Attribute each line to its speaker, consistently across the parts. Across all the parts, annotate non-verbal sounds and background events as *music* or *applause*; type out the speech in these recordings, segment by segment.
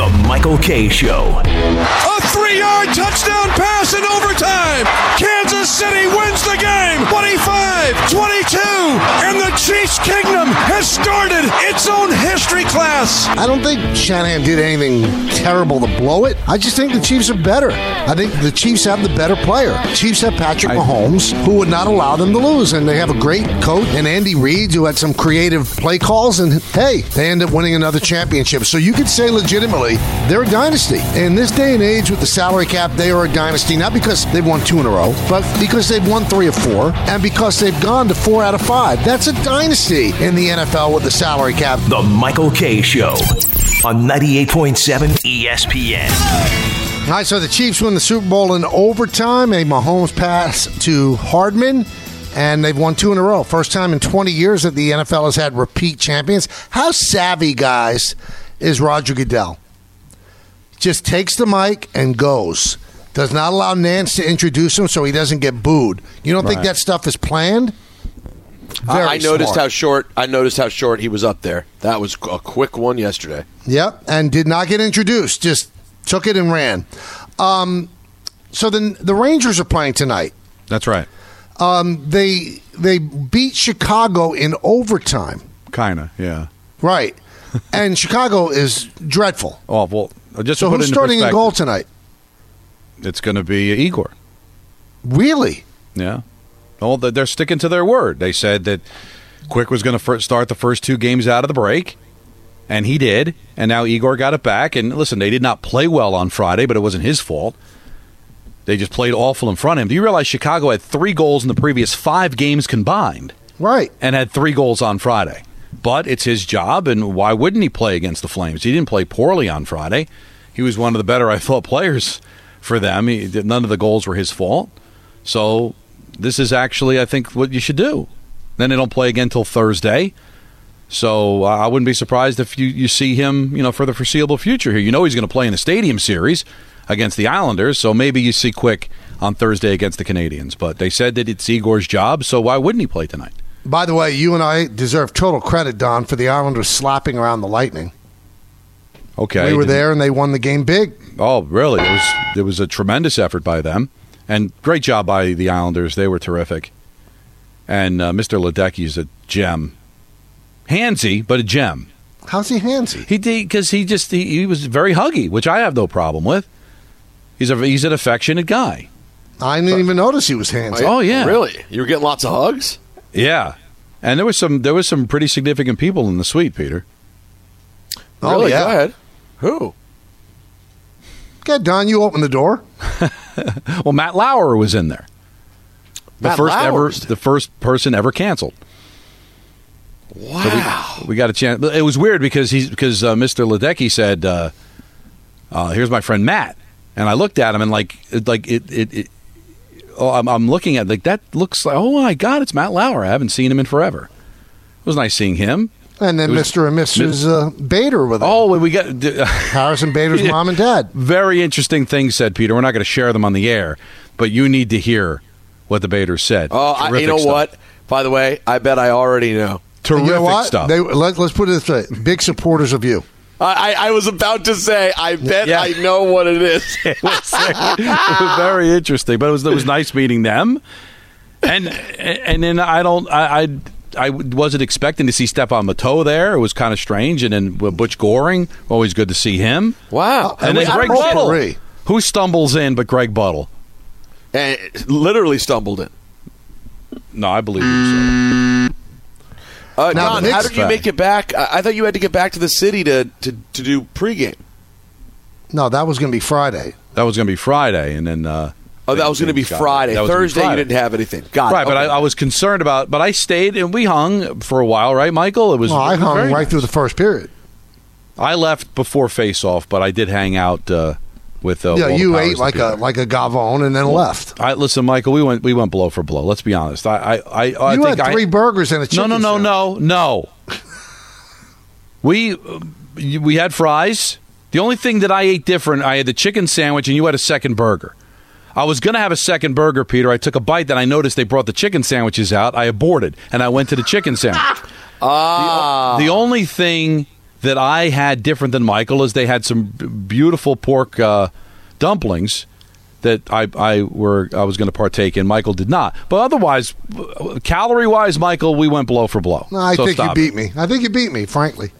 Speaker 1: The Michael Kay. Show.
Speaker 2: A three yard touchdown pass in overtime. Kansas City wins the game 25 22. And the Chiefs Kingdom has started its own history class.
Speaker 3: I don't think Shanahan did anything terrible to blow it. I just think the Chiefs are better. I think the Chiefs have the better player. Chiefs have Patrick Mahomes, who would not allow them to lose, and they have a great coach and Andy Reid, who had some creative play calls. And hey, they end up winning another championship. So you could say legitimately they're a dynasty. In this day and age with the salary cap, they are a dynasty not because they've won two in a row, but because they've won three or four, and because they've gone to four out of five. That's a dynasty in the NFL with the salary cap.
Speaker 1: The Michael Kay. Show on 98.7 ESPN.
Speaker 3: All right, so the Chiefs win the Super Bowl in overtime. A Mahomes pass to Hardman, and they've won two in a row. First time in 20 years that the NFL has had repeat champions. How savvy, guys, is Roger Goodell? Just takes the mic and goes. Does not allow Nantz to introduce him so he doesn't get booed. You don't think that stuff is planned?
Speaker 4: I,
Speaker 3: Very
Speaker 4: I noticed
Speaker 3: smart.
Speaker 4: how short. I noticed how short he was up there. That was a quick one yesterday.
Speaker 3: Yep, and did not get introduced. Just took it and ran. Um, so then the Rangers are playing tonight.
Speaker 5: That's right.
Speaker 3: Um, they they beat Chicago in overtime.
Speaker 5: Kinda, yeah.
Speaker 3: Right, and Chicago is dreadful.
Speaker 5: Oh well, just
Speaker 3: so who's starting in goal tonight?
Speaker 5: It's going to be Igor.
Speaker 3: Really?
Speaker 5: Yeah. Well, they're sticking to their word. They said that Quick was going to start the first two games out of the break, and he did. And now Igor got it back. And listen, they did not play well on Friday, but it wasn't his fault. They just played awful in front of him. Do you realize Chicago had three goals in the previous five games combined?
Speaker 3: Right.
Speaker 5: And had three goals on Friday. But it's his job, and why wouldn't he play against the Flames? He didn't play poorly on Friday. He was one of the better, *laughs* I thought, players for them. He, none of the goals were his fault. So this is actually, I think, what you should do. Then they don't play again till Thursday. So uh, I wouldn't be surprised if you, you see him, you know, for the foreseeable future here. You know he's going to play in the Stadium Series against the Islanders, so maybe you see Quick on Thursday against the Canadiens. But they said that it's Igor's job, so why wouldn't he play tonight?
Speaker 3: By the way, you and I deserve total credit, Don, for the Islanders slapping around the Lightning.
Speaker 5: Okay,
Speaker 3: we were there, and they won the game big.
Speaker 5: Oh, really? It was it was a tremendous effort by them, and great job by the Islanders. They were terrific, and uh, Mr. Ledecky is a gem, handsy but a gem.
Speaker 3: How's he handsy?
Speaker 5: He because he just he, he was very huggy, which I have no problem with. He's a he's an affectionate guy.
Speaker 3: I didn't even notice he was handsy.
Speaker 5: Oh yeah,
Speaker 4: Really? You were getting lots of hugs?
Speaker 5: Yeah, and there was some there was some pretty significant people in the suite, Peter.
Speaker 3: Oh,
Speaker 4: really?
Speaker 3: yeah.
Speaker 4: Go ahead. Who?
Speaker 3: Okay, Don, you open the door. *laughs*
Speaker 5: Well, Matt Lauer was in there. The
Speaker 4: Matt
Speaker 5: first
Speaker 4: Lauer's-
Speaker 5: ever, the first person ever canceled.
Speaker 4: Wow.
Speaker 5: we, we got a chance. It was weird because he's because uh, Mr. Ledecky said, uh, uh, "Here's my friend Matt," and I looked at him and like like it it. it oh, I'm, I'm looking at like that looks like oh my god, it's Matt Lauer. I haven't seen him in forever. It was nice seeing him.
Speaker 3: And then
Speaker 5: was-
Speaker 3: Mr. and Mrs. Uh, Bader with him.
Speaker 5: Oh, we got d- *laughs*
Speaker 3: Harrison Bader's
Speaker 5: Yeah.
Speaker 3: mom and dad.
Speaker 5: very interesting things said, Peter. We're not going to share them on the air, but you need to hear what the Baders said.
Speaker 4: Oh, I, you know
Speaker 5: stuff.
Speaker 4: what? By the way, I bet I already know.
Speaker 5: Terrific
Speaker 3: you know what?
Speaker 5: stuff.
Speaker 3: They, let, us put it this way: big supporters of you.
Speaker 4: I, I, I was about to say, I bet
Speaker 5: Yeah.
Speaker 4: I know what it is. *laughs*
Speaker 5: it was very interesting, but it was it was nice meeting them, and and then I don't I. I I wasn't expecting to see Stephane Matteau there. It was kind of strange. And then Butch Goring, always good to see him.
Speaker 4: wow.
Speaker 5: And
Speaker 4: Wait,
Speaker 5: then Greg
Speaker 4: don't.
Speaker 5: Buttle,
Speaker 3: Potpourri.
Speaker 5: who stumbles in, but Greg Buttle.
Speaker 4: And literally stumbled in.
Speaker 5: No, I believe you. Sir.
Speaker 4: Uh,
Speaker 3: Now,
Speaker 4: Don, how did you make it back? I, I thought you had to get back to the city to, to, to do pregame.
Speaker 3: No, that was going to be Friday.
Speaker 5: That was going to be Friday, and then uh,
Speaker 4: Oh, that was going to be
Speaker 5: things got-
Speaker 4: Friday.
Speaker 5: that be
Speaker 4: Thursday, you didn't have anything. Got it.
Speaker 5: Right, but I, I was concerned about. But I stayed and we hung for a while, right, Michael? It was.
Speaker 3: Well, I hung right
Speaker 5: nice.
Speaker 3: through the first period.
Speaker 5: I left before face off, but I did hang out uh, with. Uh,
Speaker 3: yeah,
Speaker 5: all
Speaker 3: you
Speaker 5: powers
Speaker 3: ate like a like a gavone and then left.
Speaker 5: I listen, Michael. We went we went blow for blow. Let's be honest. I I I, I
Speaker 3: you
Speaker 5: think
Speaker 3: had
Speaker 5: I-
Speaker 3: three burgers and a
Speaker 5: No,
Speaker 3: chicken.
Speaker 5: no, no,
Speaker 3: sandwich.
Speaker 5: no, no. we uh, we had fries. The only thing that I ate different, I had the chicken sandwich, and you had a second burger. I was going to have a second burger, Peter. I took a bite, then I noticed they brought the chicken sandwiches out. I aborted, and I went to the chicken sandwich. *laughs*
Speaker 4: Ah.
Speaker 5: The only thing that I had different than Michael is they had some beautiful pork uh, dumplings that I, I were I was going to partake in. Michael did not, but otherwise, calorie wise, Michael, we went blow for blow.
Speaker 3: No, I
Speaker 5: So
Speaker 3: think you beat
Speaker 5: it.
Speaker 3: me. I think you beat me, frankly.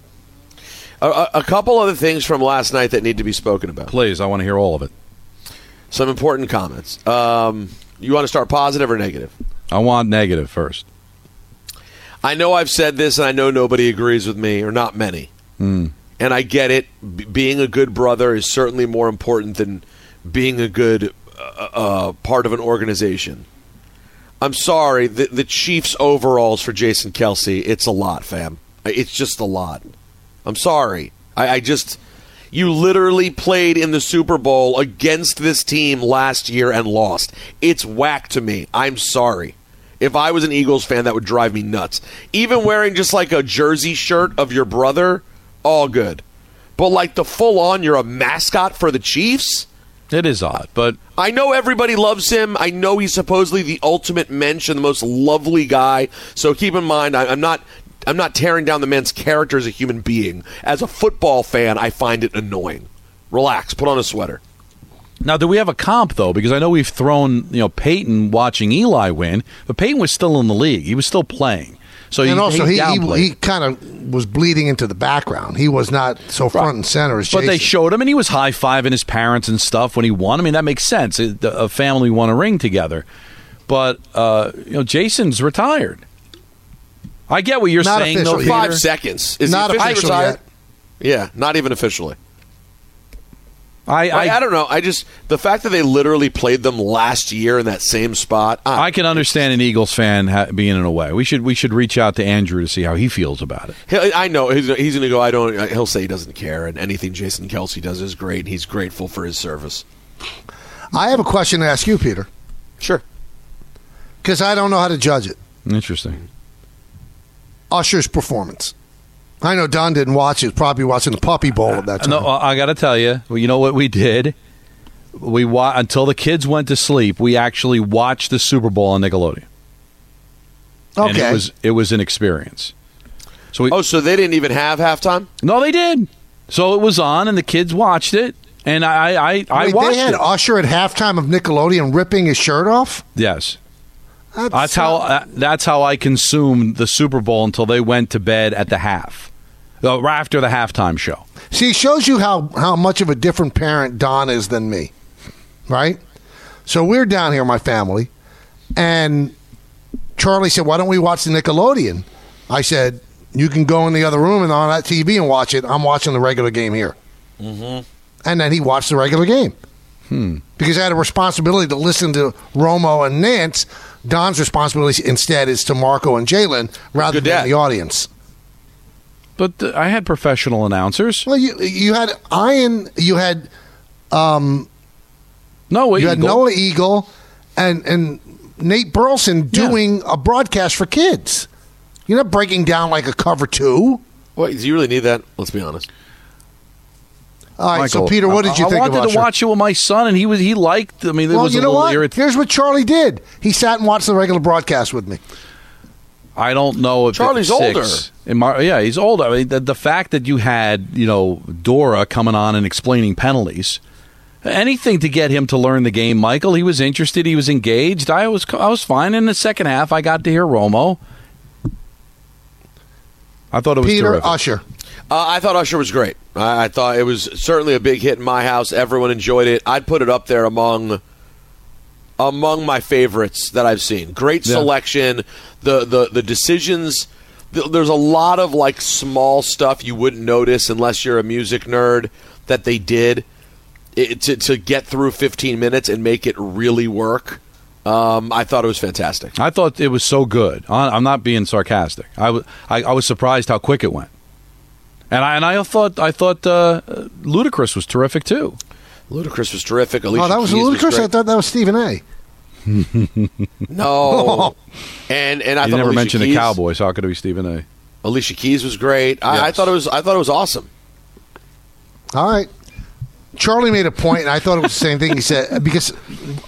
Speaker 4: A, a, a couple other things from last night that need to be spoken about.
Speaker 5: Please, I want to hear all of it.
Speaker 4: Some important comments. Um, you want to start positive or negative?
Speaker 5: I want negative first.
Speaker 4: I know I've said this, and I know nobody agrees with me, or not many.
Speaker 5: Mm.
Speaker 4: And I get it. B- being a good brother is certainly more important than being a good uh, uh, part of an organization. I'm sorry, the, the Chiefs' overalls for Jason Kelce, it's a lot, fam. It's just a lot. I'm sorry. I, I just. You literally played in the Super Bowl against this team last year and lost. It's whack to me. I'm sorry. If I was an Eagles fan, that would drive me nuts. Even wearing just like a jersey shirt of your brother, all good. But like the full on, you're a mascot for the Chiefs?
Speaker 5: It is odd, but
Speaker 4: I know everybody loves him. I know he's supposedly the ultimate mensch and the most lovely guy. So keep in mind, I, I'm not. I'm not tearing down the man's character as a human being. As a football fan, I find it annoying. Relax. Put on a sweater.
Speaker 5: now do we have a comp though? Because I know we've thrown you know Peyton watching Eli win, but Peyton was still in the league. He was still playing. So
Speaker 3: and
Speaker 5: he,
Speaker 3: also, he, he, he kind of was bleeding into the background. He was not so front and center as
Speaker 5: But they showed him, and he was high fiving his parents and stuff when he won. I mean, that makes sense. It- A family won a ring together. But uh, you know, Jason's retired. I get what you're
Speaker 3: Not
Speaker 5: saying,
Speaker 3: official
Speaker 5: though.
Speaker 3: yet.
Speaker 4: Five seconds. Is
Speaker 3: Not
Speaker 4: he officially
Speaker 3: official
Speaker 4: retired?
Speaker 3: yet.
Speaker 4: Yeah, not even officially.
Speaker 5: I,
Speaker 4: I,
Speaker 5: I,
Speaker 4: I don't know. I just the fact that they literally played them last year in that same spot. I,
Speaker 5: I can understand an Eagles fan ha- being in a way. We should we should reach out to Andrew to see how he feels about it.
Speaker 4: He'll- I know he's, he's going to go. I don't. Uh, he'll say he doesn't care, and anything Jason Kelce does is great. And he's grateful for his service.
Speaker 3: I have a question to ask you, Peter,
Speaker 4: Sure.
Speaker 3: because I don't know how to judge it.
Speaker 5: Interesting.
Speaker 3: Usher's performance. I know Don didn't watch it. Probably watching the Puppy Bowl at that time.
Speaker 5: No, I got to tell you, well, you know what we did? We wa- until the kids went to sleep. We actually watched the Super Bowl on Nickelodeon. And
Speaker 3: okay.
Speaker 5: it was it was an experience. So we,
Speaker 4: Oh, so they didn't even have halftime?
Speaker 5: no, they did. So it was on, and the kids watched it, and I I I
Speaker 3: Wait,
Speaker 5: watched
Speaker 3: they had
Speaker 5: it.
Speaker 3: Usher at halftime of Nickelodeon ripping his shirt off.
Speaker 5: yes,
Speaker 3: That's,
Speaker 5: that's how uh, that's how I consumed the Super Bowl until they went to bed at the half, uh, after the halftime show.
Speaker 3: See, shows you how how much of a different parent Don is than me, right? So we're down here, my family, and Charlie said, "Why don't we watch the Nickelodeon?" I said, "You can go in the other room and on that TV and watch it. I'm watching the regular game here." Mm-hmm. And then he watched the regular game because I had a responsibility to listen to Romo and Nantz. Don's responsibility instead is to Marco and Jalen rather
Speaker 4: Good
Speaker 3: than
Speaker 4: dad.
Speaker 3: the audience.
Speaker 5: But I had professional announcers.
Speaker 3: Well, you you had Ian, you had um,
Speaker 5: No,
Speaker 3: you had
Speaker 5: Eagle.
Speaker 3: Noah Eagle and and Nate Burleson
Speaker 5: Yeah.
Speaker 3: doing a broadcast for kids. You're not breaking down like a cover two.
Speaker 4: Wait, do you really need that? Let's be honest.
Speaker 3: All right,
Speaker 5: Michael,
Speaker 3: so Peter, what did you
Speaker 5: I,
Speaker 3: think
Speaker 5: I
Speaker 3: of
Speaker 5: wanted
Speaker 3: Usher?
Speaker 5: to watch it with my son, and he was he liked. I mean, it
Speaker 3: well,
Speaker 5: was
Speaker 3: you
Speaker 5: a
Speaker 3: know
Speaker 5: little
Speaker 3: what?
Speaker 5: irrit-
Speaker 3: Here's what Charlie did. He sat and watched the regular broadcast with me.
Speaker 5: I don't know if
Speaker 4: Charlie's
Speaker 5: it's
Speaker 4: older.
Speaker 5: Six. In my, yeah, he's older. I mean, the, the fact that you had you know Dora coming on and explaining penalties, anything to get him to learn the game. Michael, he was interested. He was engaged. I was I was fine. In the second half, I got to hear Romo. I thought it was
Speaker 3: Peter
Speaker 5: terrific.
Speaker 3: Usher.
Speaker 4: Uh, I thought Usher was great. I, I thought it was certainly a big hit in my house. Everyone enjoyed it. I'd put it up there among among my favorites that I've seen. Great
Speaker 5: Yeah.
Speaker 4: selection. The the the decisions. Th- There's a lot of like small stuff you wouldn't notice unless you're a music nerd that they did it, to to get through 15 minutes and make it really work. Um, I thought it was fantastic.
Speaker 5: I thought it was so good. I- I'm not being sarcastic. I wa- I- I was surprised how quick it went. And I and I thought I thought uh, Ludacris was terrific too.
Speaker 4: Ludacris was terrific. Alicia
Speaker 3: oh, that was
Speaker 4: Keys
Speaker 3: ludicrous. I thought that was Stephen A. *laughs*
Speaker 4: No, *laughs* and and I
Speaker 5: you
Speaker 4: thought
Speaker 5: never
Speaker 4: Alicia
Speaker 5: mentioned
Speaker 4: Keys,
Speaker 5: the Cowboys. How could it be Stephen A?
Speaker 4: Alicia Keys was great. I, I thought it was. I thought it was awesome.
Speaker 3: All right. Charlie made a point, and I thought it was the same thing. He said because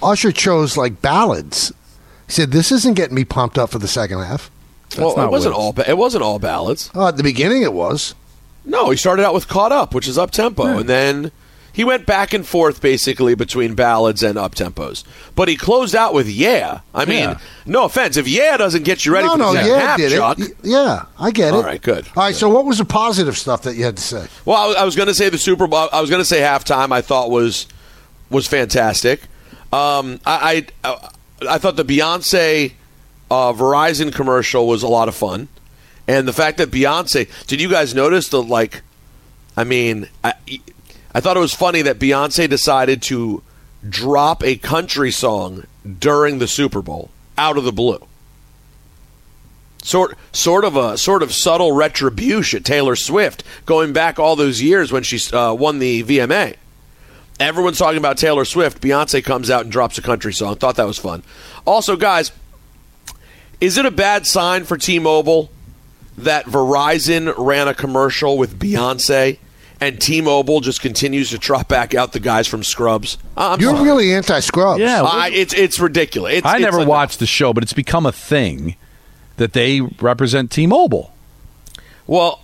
Speaker 3: Usher chose like ballads. He said this isn't getting me pumped up for the second half.
Speaker 4: well, it wasn't
Speaker 5: what-
Speaker 4: all. It wasn't all ballads.
Speaker 3: Oh, at the beginning, it was.
Speaker 4: No, he started out with "Caught Up," which is up tempo, hmm. and then he went back and forth basically between ballads and up tempos. But he closed out with "Yeah." I mean,
Speaker 5: Yeah.
Speaker 4: no offense, if "Yeah" doesn't get you ready
Speaker 3: no,
Speaker 4: for
Speaker 3: no,
Speaker 4: the
Speaker 3: yeah,
Speaker 4: half,
Speaker 3: did
Speaker 4: Chuck.
Speaker 3: it. Yeah, I get it.
Speaker 4: All right, good.
Speaker 3: All right, so what was the positive stuff that you had to say?
Speaker 4: Well, I was, I was going to say the Super Bowl. I was going to say halftime. I thought was was fantastic. Um, I, I I thought the Beyonce uh, Verizon commercial was a lot of fun, and the fact that Beyonce. Did you guys notice the like? I mean, I I thought it was funny that Beyonce decided to drop a country song during the Super Bowl out of the blue. Sort, sort of a sort of subtle retribution. Taylor Swift going back all those years when she uh, won the VMA. Everyone's talking about Taylor Swift. Beyonce comes out and drops a country song. Thought that was fun. Also, guys, is it a bad sign for T-Mobile that Verizon ran a commercial with Beyonce and T-Mobile just continues to trot back out the guys from Scrubs? I'm
Speaker 3: You're
Speaker 4: sorry.
Speaker 3: really anti-scrubs.
Speaker 5: Yeah,
Speaker 4: I, it's it's ridiculous. It's,
Speaker 5: I
Speaker 4: it's
Speaker 5: never
Speaker 4: enough.
Speaker 5: watched the show, but it's become a thing that they represent T-Mobile,
Speaker 4: Well,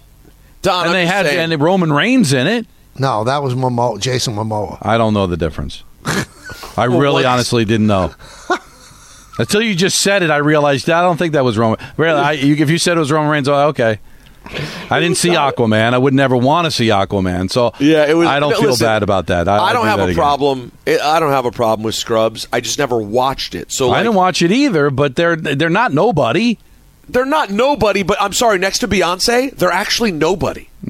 Speaker 4: Don,
Speaker 5: and
Speaker 4: I'm
Speaker 5: they had
Speaker 4: saying-
Speaker 5: and Roman Reigns in it.
Speaker 3: No, that was Momoa, Jason Momoa.
Speaker 5: I don't know the difference. *laughs* I oh,
Speaker 4: really,
Speaker 5: honestly didn't know. *laughs* Until you just said it, I realized I don't think that was Roman. Really, I, you, if you said it was Roman Reigns, oh, okay. I didn't see Aquaman. I would never want to see Aquaman. So
Speaker 4: Yeah, it was.
Speaker 5: I don't
Speaker 4: no,
Speaker 5: feel
Speaker 4: listen,
Speaker 5: bad about that. I,
Speaker 4: I, don't
Speaker 5: do
Speaker 4: have a
Speaker 5: again.
Speaker 4: problem. I don't have a problem with Scrubs. I just never watched it. So
Speaker 5: I didn't watch it either, but they're they're not nobody.
Speaker 4: they're not nobody. But I'm sorry. Next to Beyonce, they're actually nobody. *laughs*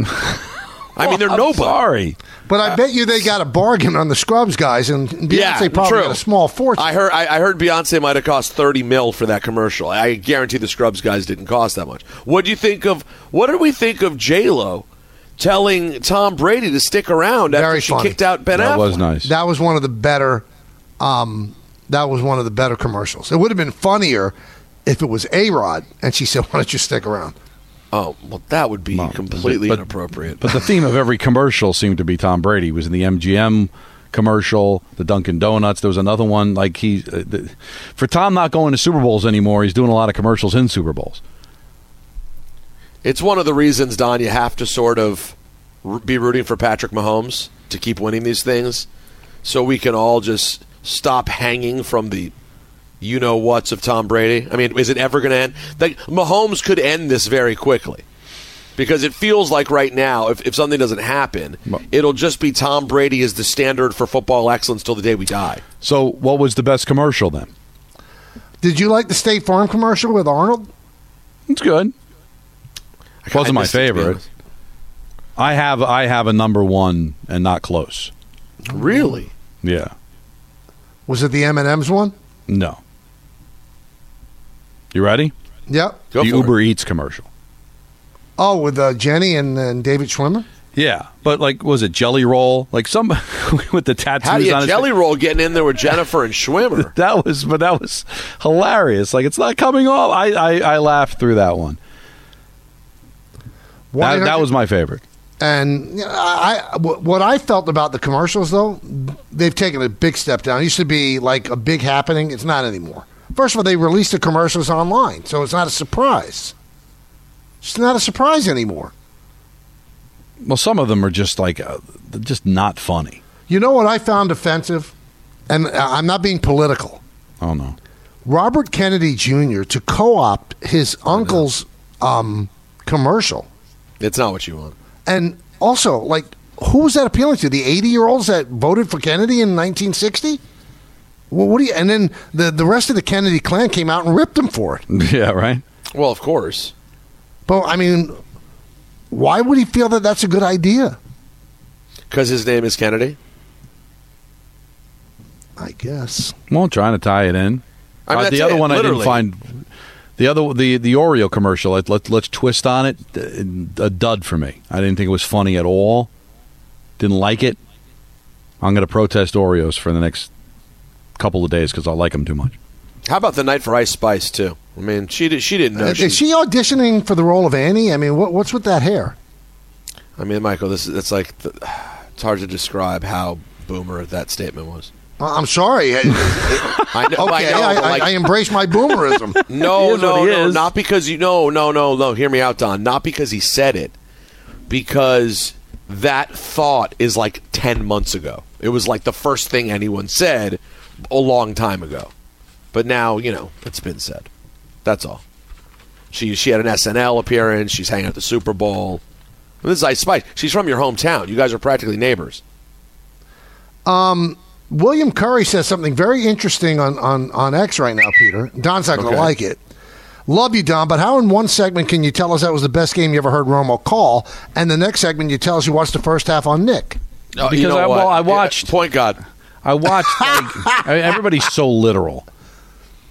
Speaker 4: I mean, they're
Speaker 5: I'm
Speaker 4: nobody.
Speaker 5: Sorry.
Speaker 3: But I bet you they got a bargain on the Scrubs guys, and Beyonce
Speaker 4: Yeah,
Speaker 3: probably
Speaker 4: true.
Speaker 3: got a small fortune.
Speaker 4: I heard. I, I heard Beyonce might have cost thirty mil for that commercial. I guarantee the Scrubs guys didn't cost that much. What do you think of? What did we think of J Lo telling Tom Brady to stick around after
Speaker 3: Very
Speaker 4: she
Speaker 3: funny.
Speaker 4: kicked out Ben
Speaker 5: That
Speaker 4: Affleck?
Speaker 5: was nice.
Speaker 3: that was one of the better. Um, that was one of the better commercials. It would have been funnier if it was A Rod, and she said, "Why don't you stick around?"
Speaker 4: Oh well, that would be completely
Speaker 5: but-
Speaker 4: inappropriate.
Speaker 5: But the theme of every commercial seemed to be Tom Brady. He was in the MGM commercial, the Dunkin' Donuts. There was another one like he uh, the, for Tom not going to Super Bowls anymore. He's doing a lot of commercials in Super Bowls.
Speaker 4: It's one of the reasons, Don, you have to sort of be rooting for Patrick Mahomes to keep winning these things so we can all just stop hanging from the you know what's of Tom Brady. I mean, is it ever going to end? Like, Mahomes could end this very quickly. Because it feels like right now, if, if something doesn't happen, it'll just be Tom Brady is the standard for football excellence till the day we die.
Speaker 5: So, what was the best commercial then?
Speaker 3: Did you like the State Farm commercial with Arnold?
Speaker 5: It's good.
Speaker 4: I
Speaker 5: Wasn't my
Speaker 4: missed it, to be
Speaker 5: favorite. I have I have a number one and not close.
Speaker 4: Really?
Speaker 5: Yeah.
Speaker 3: Was it the M and M's one?
Speaker 5: No. You ready?
Speaker 3: Yep.
Speaker 4: Go
Speaker 5: the
Speaker 4: for
Speaker 5: Uber
Speaker 4: it.
Speaker 5: Eats commercial.
Speaker 3: Oh, with uh, Jenny and, and David Schwimmer.
Speaker 5: Yeah, but like, was it Jelly Roll? Like some *laughs* with the tattoos
Speaker 4: How do you
Speaker 5: on
Speaker 4: jelly roll getting in there with Jennifer and Schwimmer? *laughs*
Speaker 5: That was, but that was hilarious. Like it's not coming off. I I, I laughed through that one. That, that was my favorite.
Speaker 3: And I, I- what I felt about the commercials, though, they've taken a big step down. It used to be like a big happening. It's not anymore. First of all, they released the commercials online, so it's not a surprise. It's not a surprise anymore.
Speaker 5: Well, some of them are just like uh, just not funny.
Speaker 3: You know what I found offensive? And I- I'm not being political.
Speaker 5: Oh no.
Speaker 3: Robert Kennedy Jr. to co-opt his uncle's um, commercial,
Speaker 4: It's not what you want.
Speaker 3: and also like who was that appealing to? The 80 year olds that voted for Kennedy in 1960. Well, what do you? And then the the rest of the Kennedy clan came out and ripped him for it. *laughs*
Speaker 5: Yeah, right.
Speaker 4: Well, of course.
Speaker 3: But I mean, why would he feel that that's a good idea?
Speaker 4: Because his name is Kennedy.
Speaker 3: I guess.
Speaker 5: Well, trying to tie it in.
Speaker 4: I mean,
Speaker 5: Uh, the other
Speaker 4: it,
Speaker 5: one
Speaker 4: literally.
Speaker 5: I didn't find. The other, the the Oreo commercial. Let, let let's twist on it. uh, A dud for me. I didn't think it was funny at all. Didn't like it. I'm going to protest Oreos for the next couple of days because I like them too much.
Speaker 4: How about the night for Ice Spice too? I mean, she did, she didn't know.
Speaker 3: Uh, Is she auditioning for the role of Annie? I mean, what, what's with that hair?
Speaker 4: I mean, Michael, this it's like the, it's hard to describe how boomer that statement was.
Speaker 3: Uh, I'm sorry. *laughs* I, *laughs*
Speaker 4: I know,
Speaker 3: okay,
Speaker 4: I, know,
Speaker 3: I,
Speaker 4: but,
Speaker 3: I,
Speaker 4: like-
Speaker 3: I embrace my boomerism. *laughs*
Speaker 4: No,
Speaker 5: He is what
Speaker 4: no, no,
Speaker 5: is.
Speaker 4: not because you. No, no, no, no. Hear me out, Don. Not because he said it, because that thought is like ten months ago. It was like the first thing anyone said a long time ago, but now you know it's been said. That's all. She she had an SNL appearance. She's hanging at the Super Bowl. This is Ice Spice. She's from your hometown. You guys are practically neighbors.
Speaker 3: Um, William Curry says something very interesting on, on, on X right now, Peter. Don's not going to
Speaker 4: Okay.
Speaker 3: like it. Love you, Don, but how in one segment can you tell us that was the best game you ever heard Romo call, and the next segment you tell us you watched the first half on Nick?
Speaker 4: Oh,
Speaker 5: Because
Speaker 4: you know
Speaker 5: I-
Speaker 4: what?
Speaker 5: well, I
Speaker 4: Yeah,
Speaker 5: watched-
Speaker 4: Point God.
Speaker 5: I watched. Like, *laughs* I mean, everybody's so literal.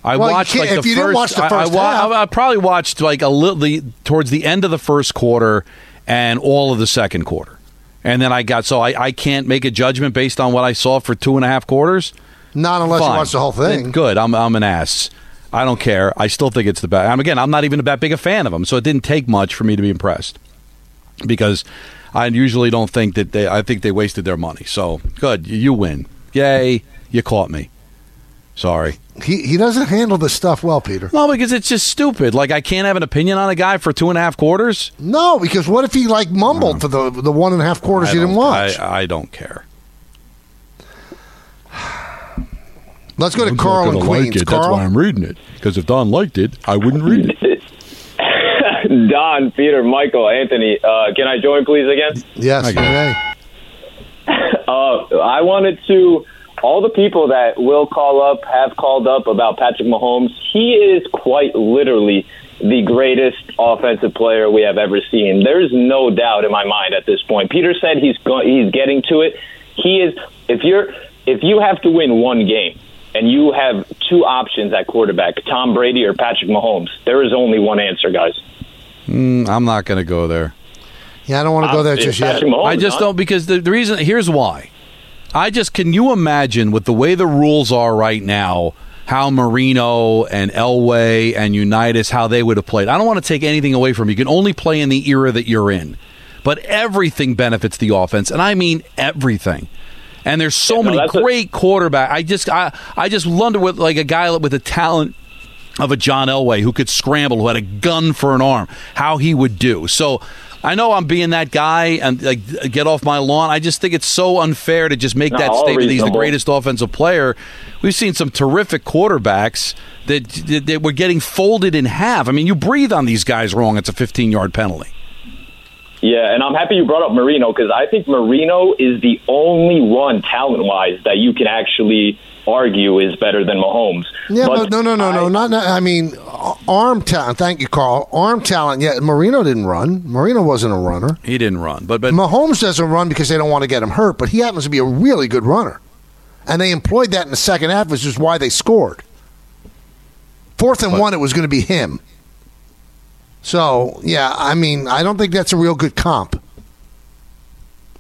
Speaker 5: I
Speaker 3: Well,
Speaker 5: watched like the
Speaker 3: you
Speaker 5: first.
Speaker 3: didn't watch the
Speaker 5: I-
Speaker 3: first
Speaker 5: I, wa-
Speaker 3: half-
Speaker 5: I, I probably watched like a little the towards the end of the first quarter and all of the second quarter, and then I got so I, I can't make a judgment based on what I saw for two and a half quarters.
Speaker 3: Not unless
Speaker 5: Fine.
Speaker 3: you watch the whole thing.
Speaker 5: Good. I'm I'm an ass. I don't care. I still think it's the best. I'm again. I'm not even that big a fan of them, so it didn't take much for me to be impressed. Because I usually don't think that they. I think they wasted their money. So good. You win. Yay! You caught me. Sorry.
Speaker 3: He, he doesn't handle this stuff well, Peter.
Speaker 5: No, because it's just stupid. Like I can't have an opinion on a guy for two and a half quarters.
Speaker 3: No, because what if he like mumbled for the the one and a half quarters
Speaker 5: I
Speaker 3: you didn't
Speaker 5: don't-
Speaker 3: watch?
Speaker 5: I, I don't care. *sighs*
Speaker 3: Let's go to Carl in Queens. Carl, I'm
Speaker 5: reading it. Because if Don liked it, I wouldn't read it. *laughs*
Speaker 6: Don, Peter, Michael, Anthony, uh, can I join, please, again?
Speaker 3: yes,
Speaker 5: Okay.
Speaker 3: you may. *laughs*
Speaker 6: Uh, I wanted to. All the people that will call up have called up about Patrick Mahomes. He is quite literally the greatest offensive player we have ever seen. There's no doubt in my mind at this point. Peter said he's go- he's getting to it. He is. If you're if you have to win one game and you have two options at quarterback, Tom Brady or Patrick Mahomes, there is only one answer, guys.
Speaker 5: Mm, I'm not going to go there.
Speaker 3: Yeah, I don't want to go there just yet.
Speaker 5: I just
Speaker 6: Don.
Speaker 5: don't because the, the reason here's why. I just can you imagine with the way the rules are right now, how Marino and Elway and Unitas how they would have played. I don't want to take anything away from you. You can only play in the era that you're in, but everything benefits the offense, and I mean everything. And there's so
Speaker 6: Yeah, no,
Speaker 5: many
Speaker 6: that's a-
Speaker 5: great quarterback. I just I I just wonder with like a guy with the talent of a John Elway who could scramble, who had a gun for an arm, how he would do. So I know I'm being that guy and like get off my lawn. I just think it's so unfair to just make that statement. He's the greatest offensive player. We've seen some terrific quarterbacks that, that, that were getting folded in half. I mean, you breathe on these guys wrong. It's a 15 yard penalty.
Speaker 6: Yeah, and I'm happy you brought up Marino because I think Marino is the only one talent wise that you can actually argue is better than Mahomes.
Speaker 3: Yeah, but, no, no, no, no,
Speaker 6: I-
Speaker 3: not, not. I mean, arm talent. Thank you, Carl. Arm talent. Yeah, Marino didn't run. Marino wasn't a runner.
Speaker 5: He didn't run, but but
Speaker 3: Mahomes doesn't run because they don't want to get him hurt, but he happens to be a really good runner, and they employed that in the second half, which is why they scored. Fourth and one, it was going to be him. So yeah, I mean, I don't think that's a real good comp.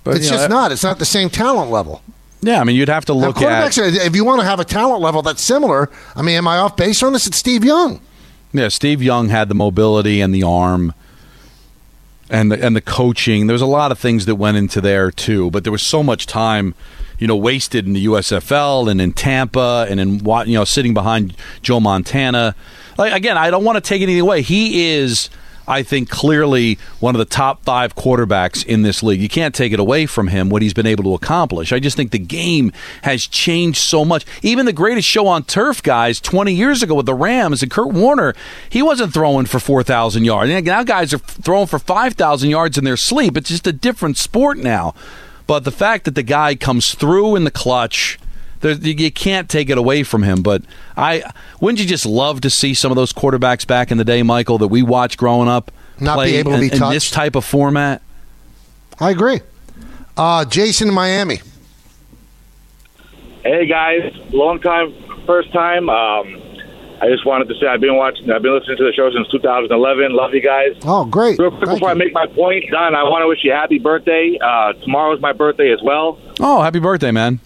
Speaker 5: but
Speaker 3: it's
Speaker 5: you know,
Speaker 3: just not. It's not the same talent level.
Speaker 5: Yeah, I mean, you'd have to
Speaker 3: Now,
Speaker 5: look at.
Speaker 3: quarterbacks, if you want to have a talent level that's similar, I mean, am I off base on this? It's Steve Young.
Speaker 5: Yeah, Steve Young had the mobility and the arm and the, and the coaching. There's a lot of things that went into there too, but there was so much time, you know, wasted in the USFL and in Tampa and in you know sitting behind Joe Montana. Like again, I don't want to take anything away. He is I think clearly one of the top five quarterbacks in this league. You can't take it away from him what he's been able to accomplish. I just think the game has changed so much. Even the greatest show on turf guys 20 years ago with the Rams and Kurt Warner, he wasn't throwing for 4,000 yards. Now guys are throwing for 5,000 yards in their sleep. It's just a different sport now. But the fact that the guy comes through in the clutch, there, you can't take it away from him. But I wouldn't you just love to see some of those quarterbacks back in the day, Michael, that we watched growing up,
Speaker 3: Not be
Speaker 5: play
Speaker 3: able to
Speaker 5: in,
Speaker 3: be
Speaker 5: in this
Speaker 3: touched?
Speaker 5: type of format?
Speaker 3: I agree. Uh, Jason in Miami.
Speaker 7: Hey guys, long time, first time. Um, I just wanted to say I've been watching, I've been listening to the show since 2011. Love you guys.
Speaker 3: Oh, great.
Speaker 7: Real quick
Speaker 3: Thank
Speaker 7: before I make my point, Don, I want to wish you a happy birthday. Uh, tomorrow's my birthday as well.
Speaker 5: Oh, happy birthday, man.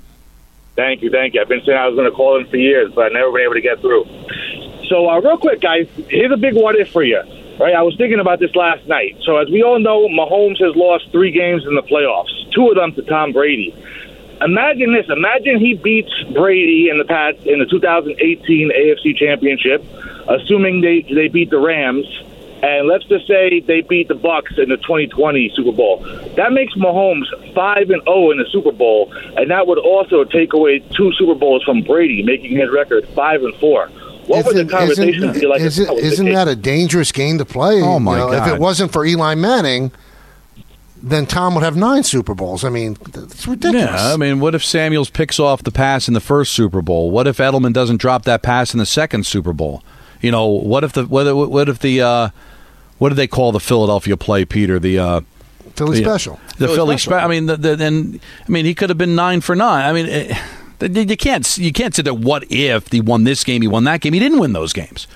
Speaker 7: Thank you, thank you. I've been saying I was going to call in for years, but I've never been able to get through. So, uh, real quick, guys, here's a big what if for you. Right, I was thinking about this last night. So, as we all know, Mahomes has lost three games in the playoffs, two of them to Tom Brady. Imagine this: imagine he beats Brady in the past in the 2018 AFC Championship, assuming they they beat the Rams, and let's just say they beat the Bucks in the 2020 Super Bowl. That makes Mahomes five and zero in the Super Bowl, and that would also take away two Super Bowls from Brady, making his record five and four. What would the conversation
Speaker 3: isn't,
Speaker 7: be like?
Speaker 3: isn't,
Speaker 7: that was the
Speaker 3: isn't that a dangerous game to play?
Speaker 5: Oh, my
Speaker 3: You know, If it wasn't for Eli Manning, then Tom would have nine Super Bowls. I mean, it's ridiculous.
Speaker 5: Yeah, I mean, what if Samuels picks off the pass in the first Super Bowl? What if Edelman doesn't drop that pass in the second Super Bowl? You know, what if the what, what if the uh, what do they call the Philadelphia play, Peter? The uh,
Speaker 3: Philly
Speaker 5: the-
Speaker 3: special.
Speaker 5: The
Speaker 3: Philly
Speaker 5: Philly
Speaker 3: special.
Speaker 5: special. I mean, the, the, and I mean, he could have been nine for nine. I mean, eh, you can't you can't say that. What if he won this game? He won that game. He didn't win those games.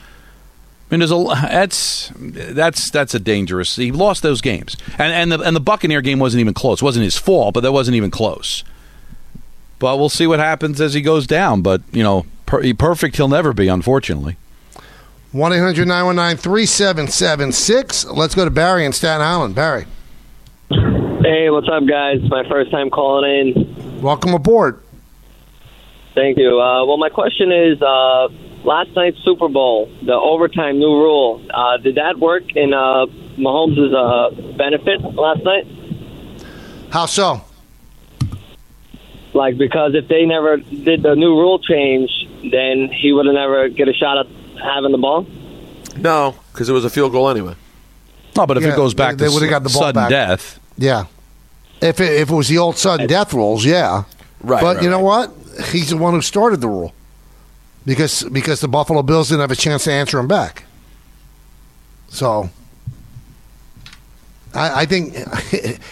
Speaker 5: I mean, there's a that's that's that's a dangerous. He lost those games, and and the and the Buccaneer game wasn't even close. It wasn't his fault, but that wasn't even close. But we'll see what happens as he goes down. But you know, per, perfect he'll never be, unfortunately.
Speaker 3: 1 800 919 3776. Let's go to Barry in Staten Island. Barry,
Speaker 8: Hey, what's up, guys? My first time calling in.
Speaker 3: welcome aboard.
Speaker 8: Thank you. Uh, well, my question is uh, last night's Super Bowl, the overtime new rule, uh, did that work in uh, Mahomes' uh, benefit last night?
Speaker 3: How so?
Speaker 8: Like, because if they never did the new rule change, then he would have never get a shot at having the ball?
Speaker 4: No, because it was a field goal anyway.
Speaker 5: No, but if
Speaker 3: Yeah,
Speaker 5: it goes back
Speaker 3: they
Speaker 5: to
Speaker 3: would've got the ball
Speaker 5: sudden
Speaker 3: back.
Speaker 5: death,
Speaker 3: Yeah. If it, if it was the old sudden death rules, yeah.
Speaker 4: Right,
Speaker 3: But
Speaker 4: right,
Speaker 3: you know what? He's the one who started the rule because because the Buffalo Bills didn't have a chance to answer him back. So I, I think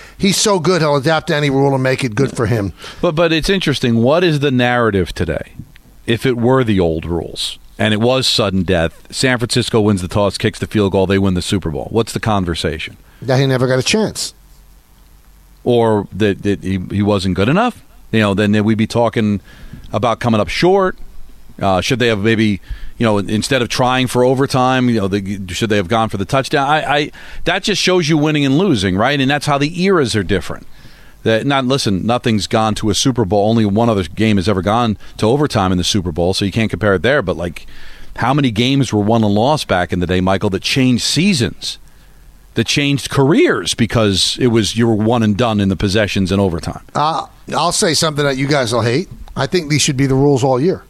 Speaker 3: *laughs* he's so good he'll adapt to any rule and make it good for him.
Speaker 5: But but it's interesting. What is the narrative today? If it were the old rules and it was sudden death, San Francisco wins the toss, kicks the field goal, they win the Super Bowl. What's the conversation?
Speaker 3: That he never got a chance.
Speaker 5: Or that, that he, he wasn't good enough? You know, then we'd be talking about coming up short. Uh, should they have maybe, you know, instead of trying for overtime, you know, they, should they have gone for the touchdown? I, I that just shows you winning and losing, right? And that's how the eras are different. That not listen, nothing's gone to a Super Bowl. Only one other game has ever gone to overtime in the Super Bowl, so you can't compare it there. But like, how many games were won and lost back in the day, Michael? That changed seasons, that changed careers because it was you were one and done in the possessions and overtime.
Speaker 3: Uh, I'll say something that you guys will hate. I think these should be the rules all year.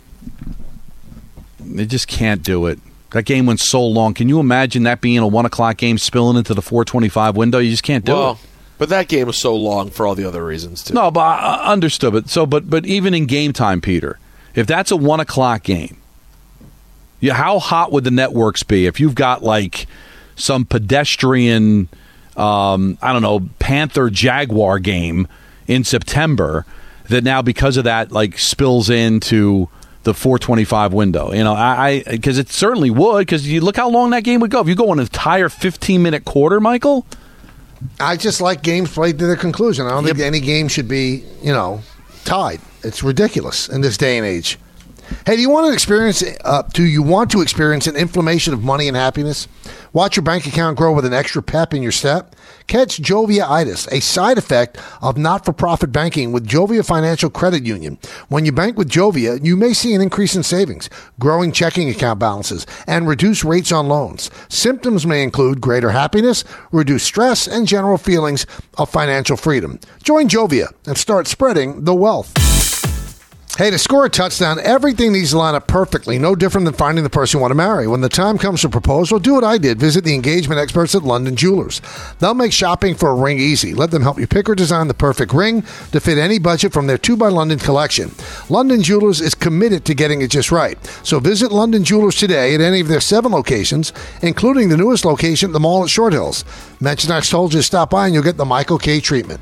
Speaker 5: They just can't do it. That game went so long. Can you imagine that being a one o'clock game spilling into the four twenty five window? You just can't do
Speaker 4: well,
Speaker 5: it.
Speaker 4: But that game was so long for all the other reasons too.
Speaker 5: No, but I I understood. But so, but but even in game time, Peter, if that's a one o'clock game, yeah, how hot would the networks be if you've got like some pedestrian, um, I don't know, Panther Jaguar game in September that now because of that like spills into the 425 window. You know, I because it certainly would because you look how long that game would go. If you go an entire 15 minute quarter, Michael.
Speaker 3: I just like games played to their conclusion. I don't think any game should be, you know, tied. It's ridiculous in this day and age. Hey, do you want to experience? Uh, do you want to experience an inflammation of money and happiness? Watch your bank account grow with an extra pep in your step. Catch Jovia-itis, a side effect of not-for-profit banking with Jovia Financial Credit Union. When you bank with Jovia, you may see an increase in savings, growing checking account balances, and reduced rates on loans. Symptoms may include greater happiness, reduced stress, and general feelings of financial freedom. Join Jovia and start spreading the wealth. Hey, to score a touchdown, everything needs to line up perfectly. No different than finding the person you want to marry. When the time comes to propose, well, do what I did. Visit the engagement experts at London Jewelers. They'll make shopping for a ring easy. Let them help you pick or design the perfect ring to fit any budget from their 2 by London collection. London Jewelers is committed to getting it just right. So visit London Jewelers today at any of their seven locations, including the newest location at the mall at Short Hills. Mention I told you to stop by and you'll get the Michael Kay treatment.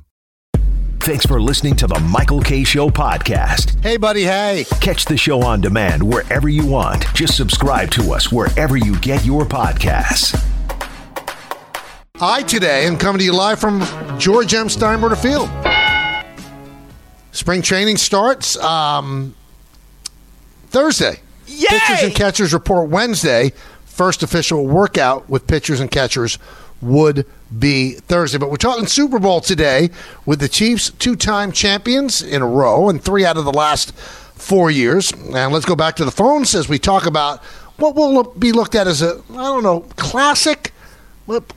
Speaker 1: Thanks for listening to the Michael Kay. Show podcast.
Speaker 3: Hey, buddy, hey.
Speaker 1: Catch the show on demand wherever you want. Just subscribe to us wherever you get your podcasts.
Speaker 3: I today am coming to you live from George M. Steinbrenner Field. Spring training starts um, Thursday.
Speaker 9: Yay!
Speaker 3: Pitchers and catchers report Wednesday. First official workout with pitchers and catchers would be Thursday. But we're talking Super Bowl today with the Chiefs, two time champions in a row and three out of the last four years. And let's go back to the phones as we talk about what will be looked at as a, I don't know, classic,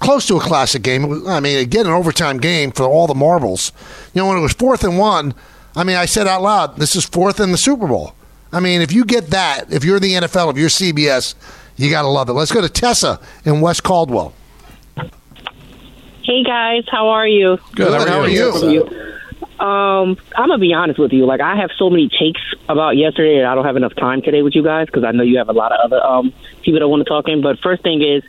Speaker 3: close to a classic game. I mean, again, an overtime game for all the marbles. You know, when it was fourth and one, I mean, I said out loud, this is fourth in the Super Bowl. I mean, if you get that, if you're the NFL, if you're CBS, you got to love it. Let's go to Tessa in West Caldwell.
Speaker 9: Hey guys, how are you?
Speaker 3: Good, how are How are you? you?
Speaker 9: Um, I'm gonna be honest with you. Like, I have so many takes about yesterday, and I don't have enough time today with you guys because I know you have a lot of other um people that want to talk in. But first thing is,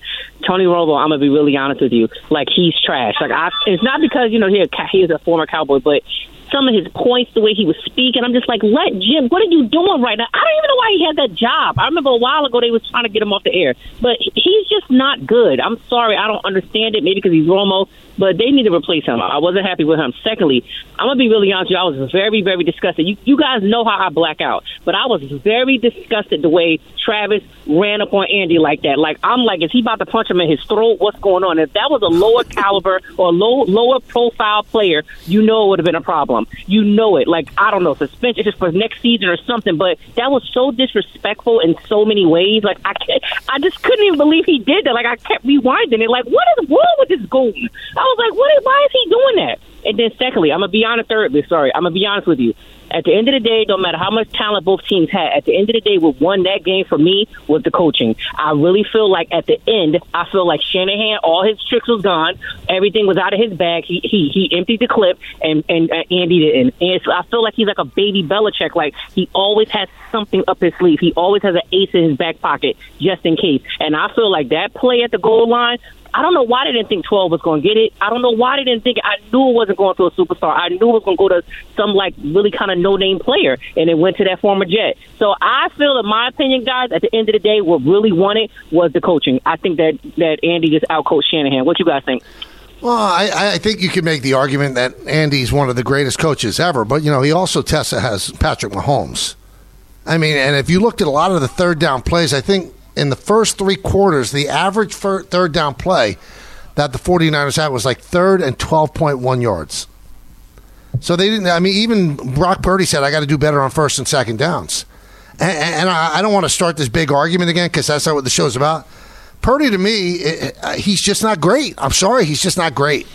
Speaker 9: Tony Romo. I'm gonna be really honest with you. Like, he's trash. Like, I. It's not because you know he a, he is a former Cowboy, but some of his points, the way he was speaking, I'm just like, let Jim. What are you doing right now? I don't even know why he had that job. I remember a while ago they was trying to get him off the air, but he's just not good. I'm sorry, I don't understand it. Maybe because he's Romo, but they need to replace him. I wasn't happy with him. Secondly, I'm gonna be really honest with you. I was very, very disgusted. You, you guys know how I black out, but I was very disgusted the way Travis ran up on Andy like that. Like I'm like, is he about to punch him in his throat? What's going on? If that was a lower *laughs* caliber or low, lower profile player, you know it would have been a problem. You know it. Like I don't know, suspension just for next season or something. But that was so disrespectful in so many ways. Like I, can't, I just couldn't even believe he did that. Like I kept rewinding it. Like what is wrong with this goon? I was like, what? Why is he doing that? And then secondly, I'm gonna be honest. Thirdly, sorry, I'm gonna be honest with you. At the end of the day, no matter how much talent both teams had, at the end of the day, what won that game for me was the coaching. I really feel like at the end, I feel like Shanahan, all his tricks was gone, everything was out of his bag. He he, he emptied the clip, and and uh, Andy didn't. And so I feel like he's like a baby Belichick. Like he always has something up his sleeve. He always has an ace in his back pocket just in case. And I feel like that play at the goal line. I don't know why they didn't think 12 was going to get it. I don't know why they didn't think it. I knew it wasn't going to a superstar. I knew it was going to go to some like really kind of no name player, and it went to that former Jet. So I feel, in my opinion, guys, at the end of the day, what really won it was the coaching. I think that that Andy just outcoached Shanahan. What you guys think?
Speaker 3: Well, I, I think you can make the argument that Andy's one of the greatest coaches ever, but you know he also Tessa has Patrick Mahomes. I mean, and if you looked at a lot of the third down plays, I think in the first three quarters, the average third down play that the 49ers had was like third and 12.1 yards. So they didn't, I mean, even Brock Purdy said, I got to do better on first and second downs. And, and I I don't want to start this big argument again because that's not what the show's about. Purdy, to me, it- he's just not great. I'm sorry, he's just not great.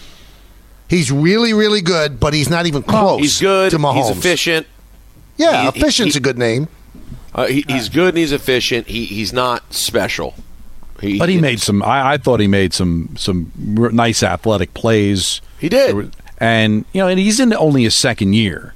Speaker 3: He's really, really good, but he's not even close.
Speaker 4: He's good.
Speaker 3: To Mahomes.
Speaker 4: He's efficient.
Speaker 3: Yeah,
Speaker 4: He-
Speaker 3: efficient's
Speaker 4: he-
Speaker 3: a good name.
Speaker 4: Uh, he, he's good and he's efficient. He he's not special. He,
Speaker 5: But he made some. I, I thought he made some some nice athletic plays.
Speaker 4: He did,
Speaker 5: and you know, and he's in only his second year.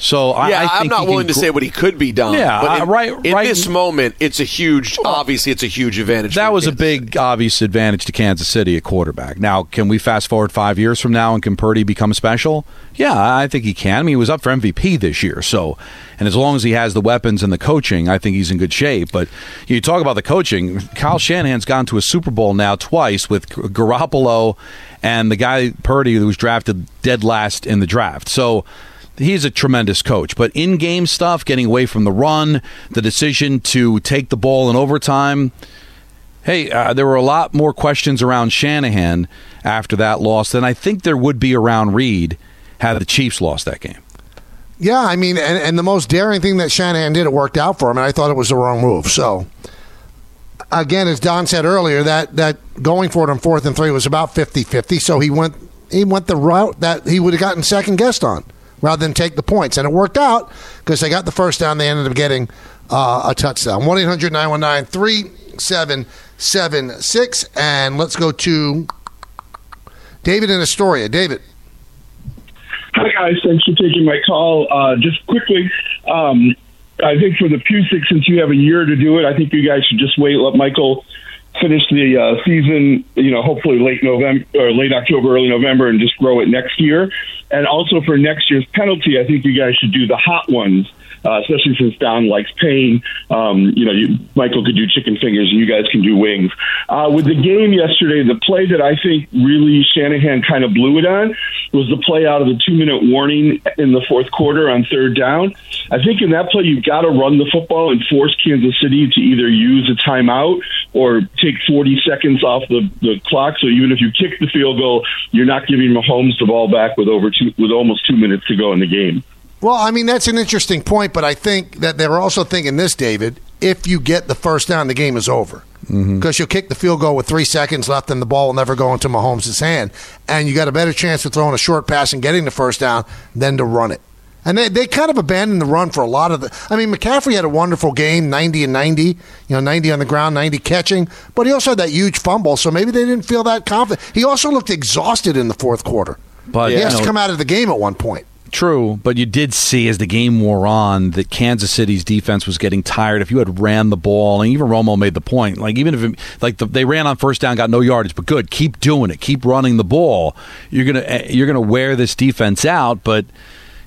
Speaker 5: So I,
Speaker 4: yeah,
Speaker 5: I
Speaker 4: am not willing
Speaker 5: can
Speaker 4: to say what he could be done.
Speaker 5: Yeah,
Speaker 4: but in,
Speaker 5: right-
Speaker 4: In
Speaker 5: right-
Speaker 4: this moment, it's a huge. Obviously, it's a huge advantage.
Speaker 5: That was a
Speaker 4: Kansas
Speaker 5: big, obvious advantage to Kansas City at quarterback. Now, can we fast forward five years from now and can Purdy become special? Yeah, I think he can. I mean, he was up for MVP this year, so and as long as he has the weapons and the coaching, I think he's in good shape. But you talk about the coaching. Kyle Shanahan's gone to a Super Bowl now twice with Garoppolo and the guy Purdy who was drafted dead last in the draft. So he's a tremendous coach. But in game stuff, getting away from the run, the decision to take the ball in overtime. Hey, uh, there were a lot more questions around Shanahan after that loss than I think there would be around Reid had the Chiefs lost that game.
Speaker 3: Yeah, I mean, and, and the most daring thing that Shanahan did, it worked out for him, and I thought it was the wrong move. So, again, as Don said earlier, that, that going for it on fourth and three was about 50-50, so he went he went the route that he would have gotten second guessed on rather than take the points. And it worked out because they got the first down. They ended up getting uh, a touchdown. 1 800 919 3776. And let's go to David in Astoria. David.
Speaker 10: Hi guys, thanks for taking my call. Uh, just quickly, um, I think for the Pusick, since you have a year to do it, I think you guys should just wait. Let Michael finish the uh, season. You know, hopefully late November or late October, early November, and just grow it next year. And also for next year's penalty, I think you guys should do the hot ones. Uh, especially since Don likes pain, um, you know, you, Michael could do chicken fingers and you guys can do wings. Uh, with the game yesterday, the play that I think really Shanahan kind of blew it on was the play out of the two minute warning in the fourth quarter on third down. I think in that play, you've got to run the football and force Kansas City to either use a timeout or take 40 seconds off the, the clock. So even if you kick the field goal, you're not giving Mahomes the ball back with over two, with almost two minutes to go in the game.
Speaker 3: Well, I mean, that's an interesting point, but I think that they're also thinking this, David. If you get the first down, the game is over. Mm-hmm. Because you'll kick the field goal with three seconds left, and the ball will never go into Mahomes' hand. And you got a better chance of throwing a short pass and getting the first down than to run it. And they, they kind of abandoned the run for a lot of the. I mean, McCaffrey had a wonderful game, 90 and 90, you know, 90 on the ground, 90 catching, but he also had that huge fumble, so maybe they didn't feel that confident. He also looked exhausted in the fourth quarter.
Speaker 5: But
Speaker 3: he has
Speaker 5: you
Speaker 3: to come out of the game at one point.
Speaker 5: True, but you did see as the game wore on that Kansas City's defense was getting tired. If you had ran the ball, and even Romo made the point, like even if it, like the, they ran on first down, got no yardage, but good, keep doing it, keep running the ball. You're gonna eh, you're gonna wear this defense out, but.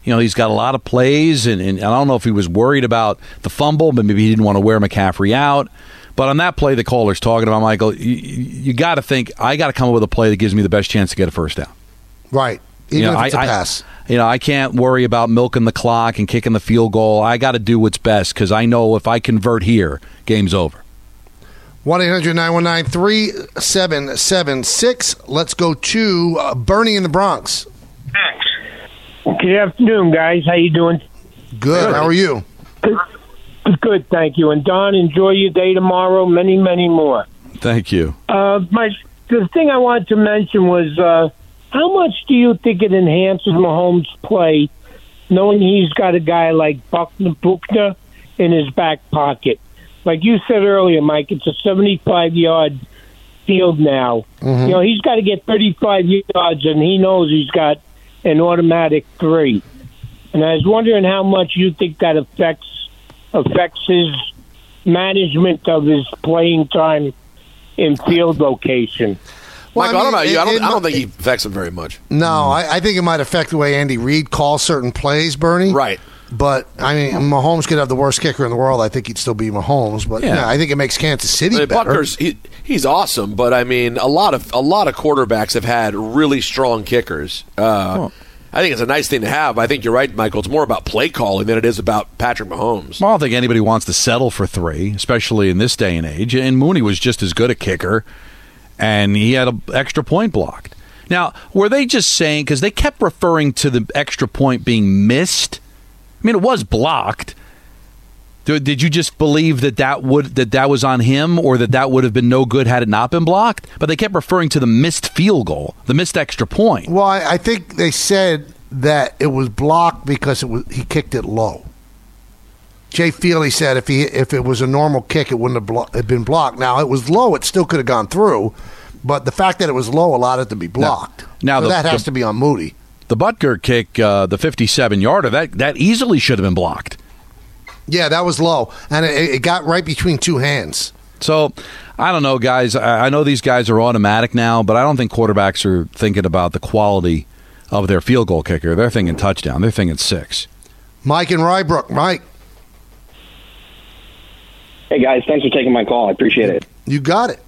Speaker 5: You know, he's got a lot of plays, and, and I don't know if he was worried about the fumble, but maybe he didn't want to wear McCaffrey out. But on that play, the caller's talking about, Michael, you, you got to think, I got to come up with a play that gives me the best chance to get a first down.
Speaker 3: Right. Even
Speaker 5: You know,
Speaker 3: if it's a
Speaker 5: I- I-
Speaker 3: pass.
Speaker 5: you know, I can't worry about milking the clock and kicking the field goal. I got to do what's best because I know if I convert here, game's over.
Speaker 3: 1 800 919 3776. Let's go to uh, Bernie in the Bronx.
Speaker 11: Good afternoon, guys. How you doing?
Speaker 3: Good. How are you?
Speaker 11: Good, good, thank you. And Don, enjoy your day tomorrow. Many, many more.
Speaker 5: Thank you.
Speaker 11: Uh, my the thing I wanted to mention was uh, how much do you think it enhances Mahomes' play, knowing he's got a guy like Buckner, Buchner in his back pocket? Like you said earlier, Mike, it's a 75 yard field now.
Speaker 3: Mhm.
Speaker 11: You know, he's got to get 35 yards, and he knows he's got an automatic three. And I was wondering how much you think that affects affects his management of his playing time in field location.
Speaker 3: Well,
Speaker 4: Michael, I,
Speaker 3: I
Speaker 4: don't know
Speaker 3: mean,
Speaker 4: you. I don't,
Speaker 3: it
Speaker 4: I don't
Speaker 3: might-
Speaker 4: think he affects him very much.
Speaker 3: No, I, I think it might affect the way Andy Reid calls certain plays, Bernie.
Speaker 4: Right.
Speaker 3: But, I mean, Mahomes could have the worst kicker in the world. I think he'd still be Mahomes. But, yeah,
Speaker 4: Yeah.
Speaker 3: I think it makes Kansas City
Speaker 4: I mean,
Speaker 3: better.
Speaker 4: Butker's he, he's awesome, but I mean, a lot of a lot of quarterbacks have had really strong kickers. Uh, I think it's a nice thing to have. I think you're right, Michael. It's more about play calling than it is about Patrick Mahomes.
Speaker 5: Well, I don't think anybody wants to settle for three, especially in this day and age. And Moody was just as good a kicker, and he had an extra point blocked. Now, were they just saying because they kept referring to the extra point being missed? I mean, it was blocked. Did you just believe that that would that that was on him, or that that would have been no good had it not been blocked? But they kept referring to the missed field goal, the missed extra point.
Speaker 3: Well, I, I think they said that it was blocked because it was he kicked it low. Jay Feely said if he if it was a normal kick, it wouldn't have blo- had been blocked. Now it was low; it still could have gone through, but the fact that it was low allowed it to be blocked.
Speaker 5: now
Speaker 3: so
Speaker 5: the-
Speaker 3: that has
Speaker 5: the-
Speaker 3: to be on Moody.
Speaker 5: The Butker kick, uh, the 57 yarder, that, that easily should have been blocked.
Speaker 3: Yeah, that was low, and it, it got right between two hands.
Speaker 5: So, I don't know, guys. I I know these guys are automatic now, but I don't think quarterbacks are thinking about the quality of their field goal kicker. They're thinking touchdown. They're thinking six.
Speaker 3: Mike and Rye Brook. Mike,
Speaker 12: Hey guys, thanks for taking my call. I appreciate it.
Speaker 3: you got it.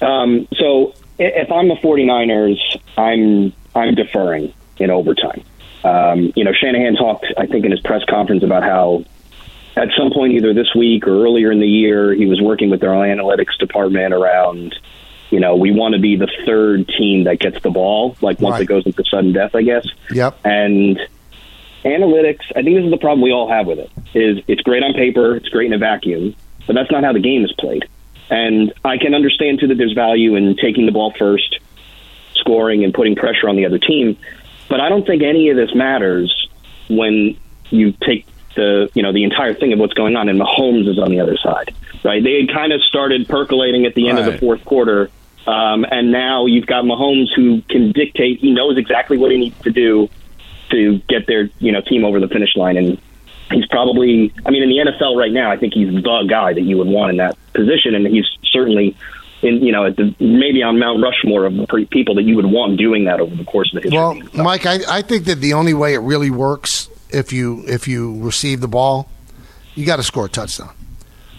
Speaker 12: Um, so if I'm the 49ers, I'm I'm deferring in overtime. Um, you know, Shanahan talked, I think, in his press conference about how at some point, either this week or earlier in the year, he was working with their analytics department around, you know, we want to be the third team that gets the ball, like once
Speaker 3: Right.
Speaker 12: it goes into sudden death, I guess.
Speaker 3: Yep.
Speaker 12: And analytics, I think this is the problem we all have with it. Is it's great on paper, it's great in a vacuum, but that's not how the game is played. And I can understand too that there's value in taking the ball first, scoring and putting pressure on the other team, but I don't think any of this matters when you take the you know the entire thing of what's going on and Mahomes is on the other side. Right? They had kind of started percolating at the end of the fourth quarter. Um, and now you've got Mahomes who can dictate. He knows exactly what he needs to do to get their you know team over the finish line and he's probably I mean in the NFL right now I think he's the guy that you would want in that position and he's certainly in you know at the, maybe on Mount Rushmore of people that you would want doing that over the course of the history.
Speaker 3: Well, Mike, I, I think that the only way it really works if you if you receive the ball, you got to score a touchdown.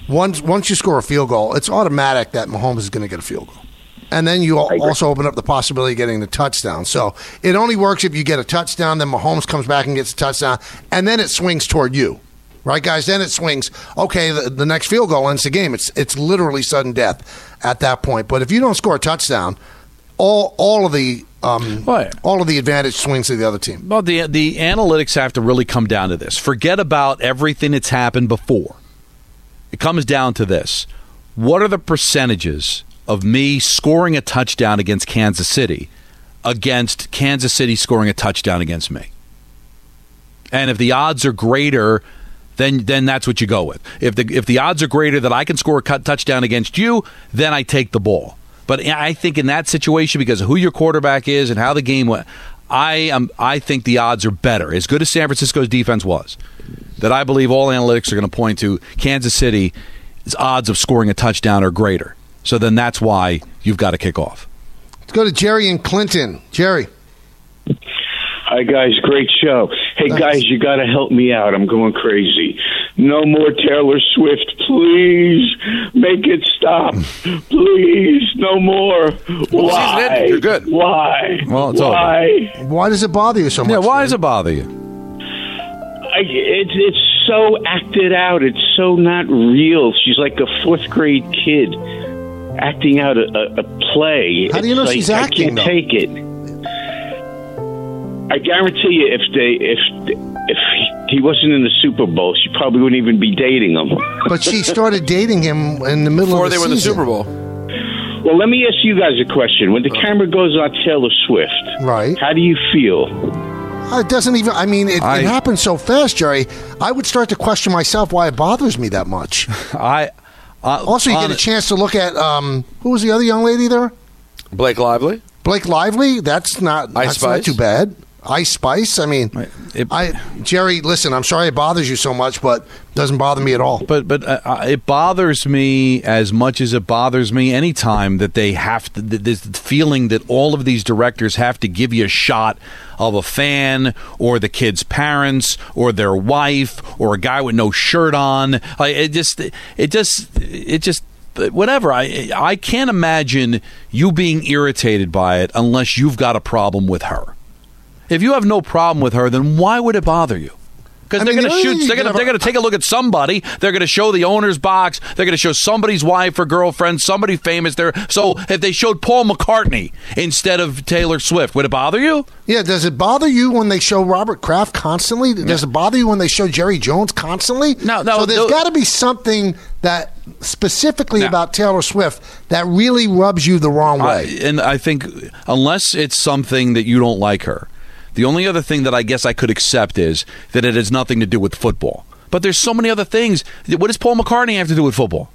Speaker 3: Once once you score a field goal, it's automatic that Mahomes is going to get a field goal. And then you also open up the possibility of getting the touchdown. So it only works if you get a touchdown, then Mahomes comes back and gets a touchdown, and then it swings toward you. Right, guys? Then it swings. Okay, the, the next field goal ends the game. It's it's literally sudden death at that point. But if you don't score a touchdown, all all of the um, all of the advantage swings to the other team.
Speaker 5: Well, the the analytics have to really come down to this. Forget about everything that's happened before. It comes down to this: what are the percentages of me scoring a touchdown against Kansas City against Kansas City scoring a touchdown against me? And if the odds are greater, then then that's what you go with. If the if the odds are greater that I can score a cut touchdown against you, then I take the ball. But I think in that situation, because of who your quarterback is and how the game went, I am I think the odds are better. As good as San Francisco's defense was, that I believe all analytics are going to point to Kansas City's odds of scoring a touchdown are greater. So then that's why you've got to kick off.
Speaker 3: Let's go to Jerry and Clinton. Jerry.
Speaker 13: Hi guys, great show. Hey guys, you got to help me out. I'm going crazy. No more Taylor Swift, please. Make it stop, *laughs* please. No more. Why?
Speaker 4: You're good.
Speaker 13: Why?
Speaker 5: Well, it's
Speaker 13: Why?
Speaker 3: Why does it bother you so much?
Speaker 5: Yeah, why does it bother you?
Speaker 13: I, it's it's so acted out. It's so not real. She's like a fourth grade kid acting out a, a, a play.
Speaker 3: How do you
Speaker 13: It's
Speaker 3: know
Speaker 13: like,
Speaker 3: she's
Speaker 13: I
Speaker 3: acting,
Speaker 13: can't
Speaker 3: though?
Speaker 13: take it. I guarantee you, if they if if he wasn't in the Super Bowl, she probably wouldn't even be dating him. *laughs*
Speaker 3: But she started dating him in the middle
Speaker 13: Before
Speaker 3: of the
Speaker 13: they were in the. Super Bowl. Well, let me ask you guys a question. When the camera goes on Taylor Swift,
Speaker 3: right?
Speaker 13: How do you feel?
Speaker 3: Uh, It doesn't even. I mean, it,
Speaker 13: I-
Speaker 3: it happens so fast, Jerry. I would start to question myself why it bothers me that much. *laughs*
Speaker 5: I
Speaker 3: also you get a chance to look at um, who was the other young lady there?
Speaker 4: Blake Lively.
Speaker 3: Blake Lively. That's not.
Speaker 4: Ice
Speaker 3: that's not too bad. Ice Spice. I mean, I Jerry. Listen, I'm sorry it bothers you so much, but it doesn't bother me at all.
Speaker 5: But but uh, uh, it bothers me as much as it bothers me anytime that they have to. This feeling that all of these directors have to give you a shot of a fan or the kid's parents or their wife or a guy with no shirt on. Like it just it just it just. Whatever I I can't imagine you being irritated by it unless you've got a problem with her. If you have no problem with her, then why would it bother you? Because they're going to shoot. They're going to they're going to take a look at somebody. They're going to show the owner's box. They're going to show somebody's wife or girlfriend, somebody famous there. So if they showed Paul McCartney instead of Taylor Swift, would it bother you?
Speaker 3: Yeah, does it bother you when they show Robert Kraft constantly? Does it bother you when they show Jerry Jones constantly? No,
Speaker 5: no,
Speaker 3: So there's
Speaker 5: no.
Speaker 3: got to be something that specifically about Taylor Swift that really rubs you the wrong way.
Speaker 5: I, and I think unless it's something that you don't like her, the only other thing that I guess I could accept is that it has nothing to do with football. But there's so many other things. What does Paul McCartney have to do with football?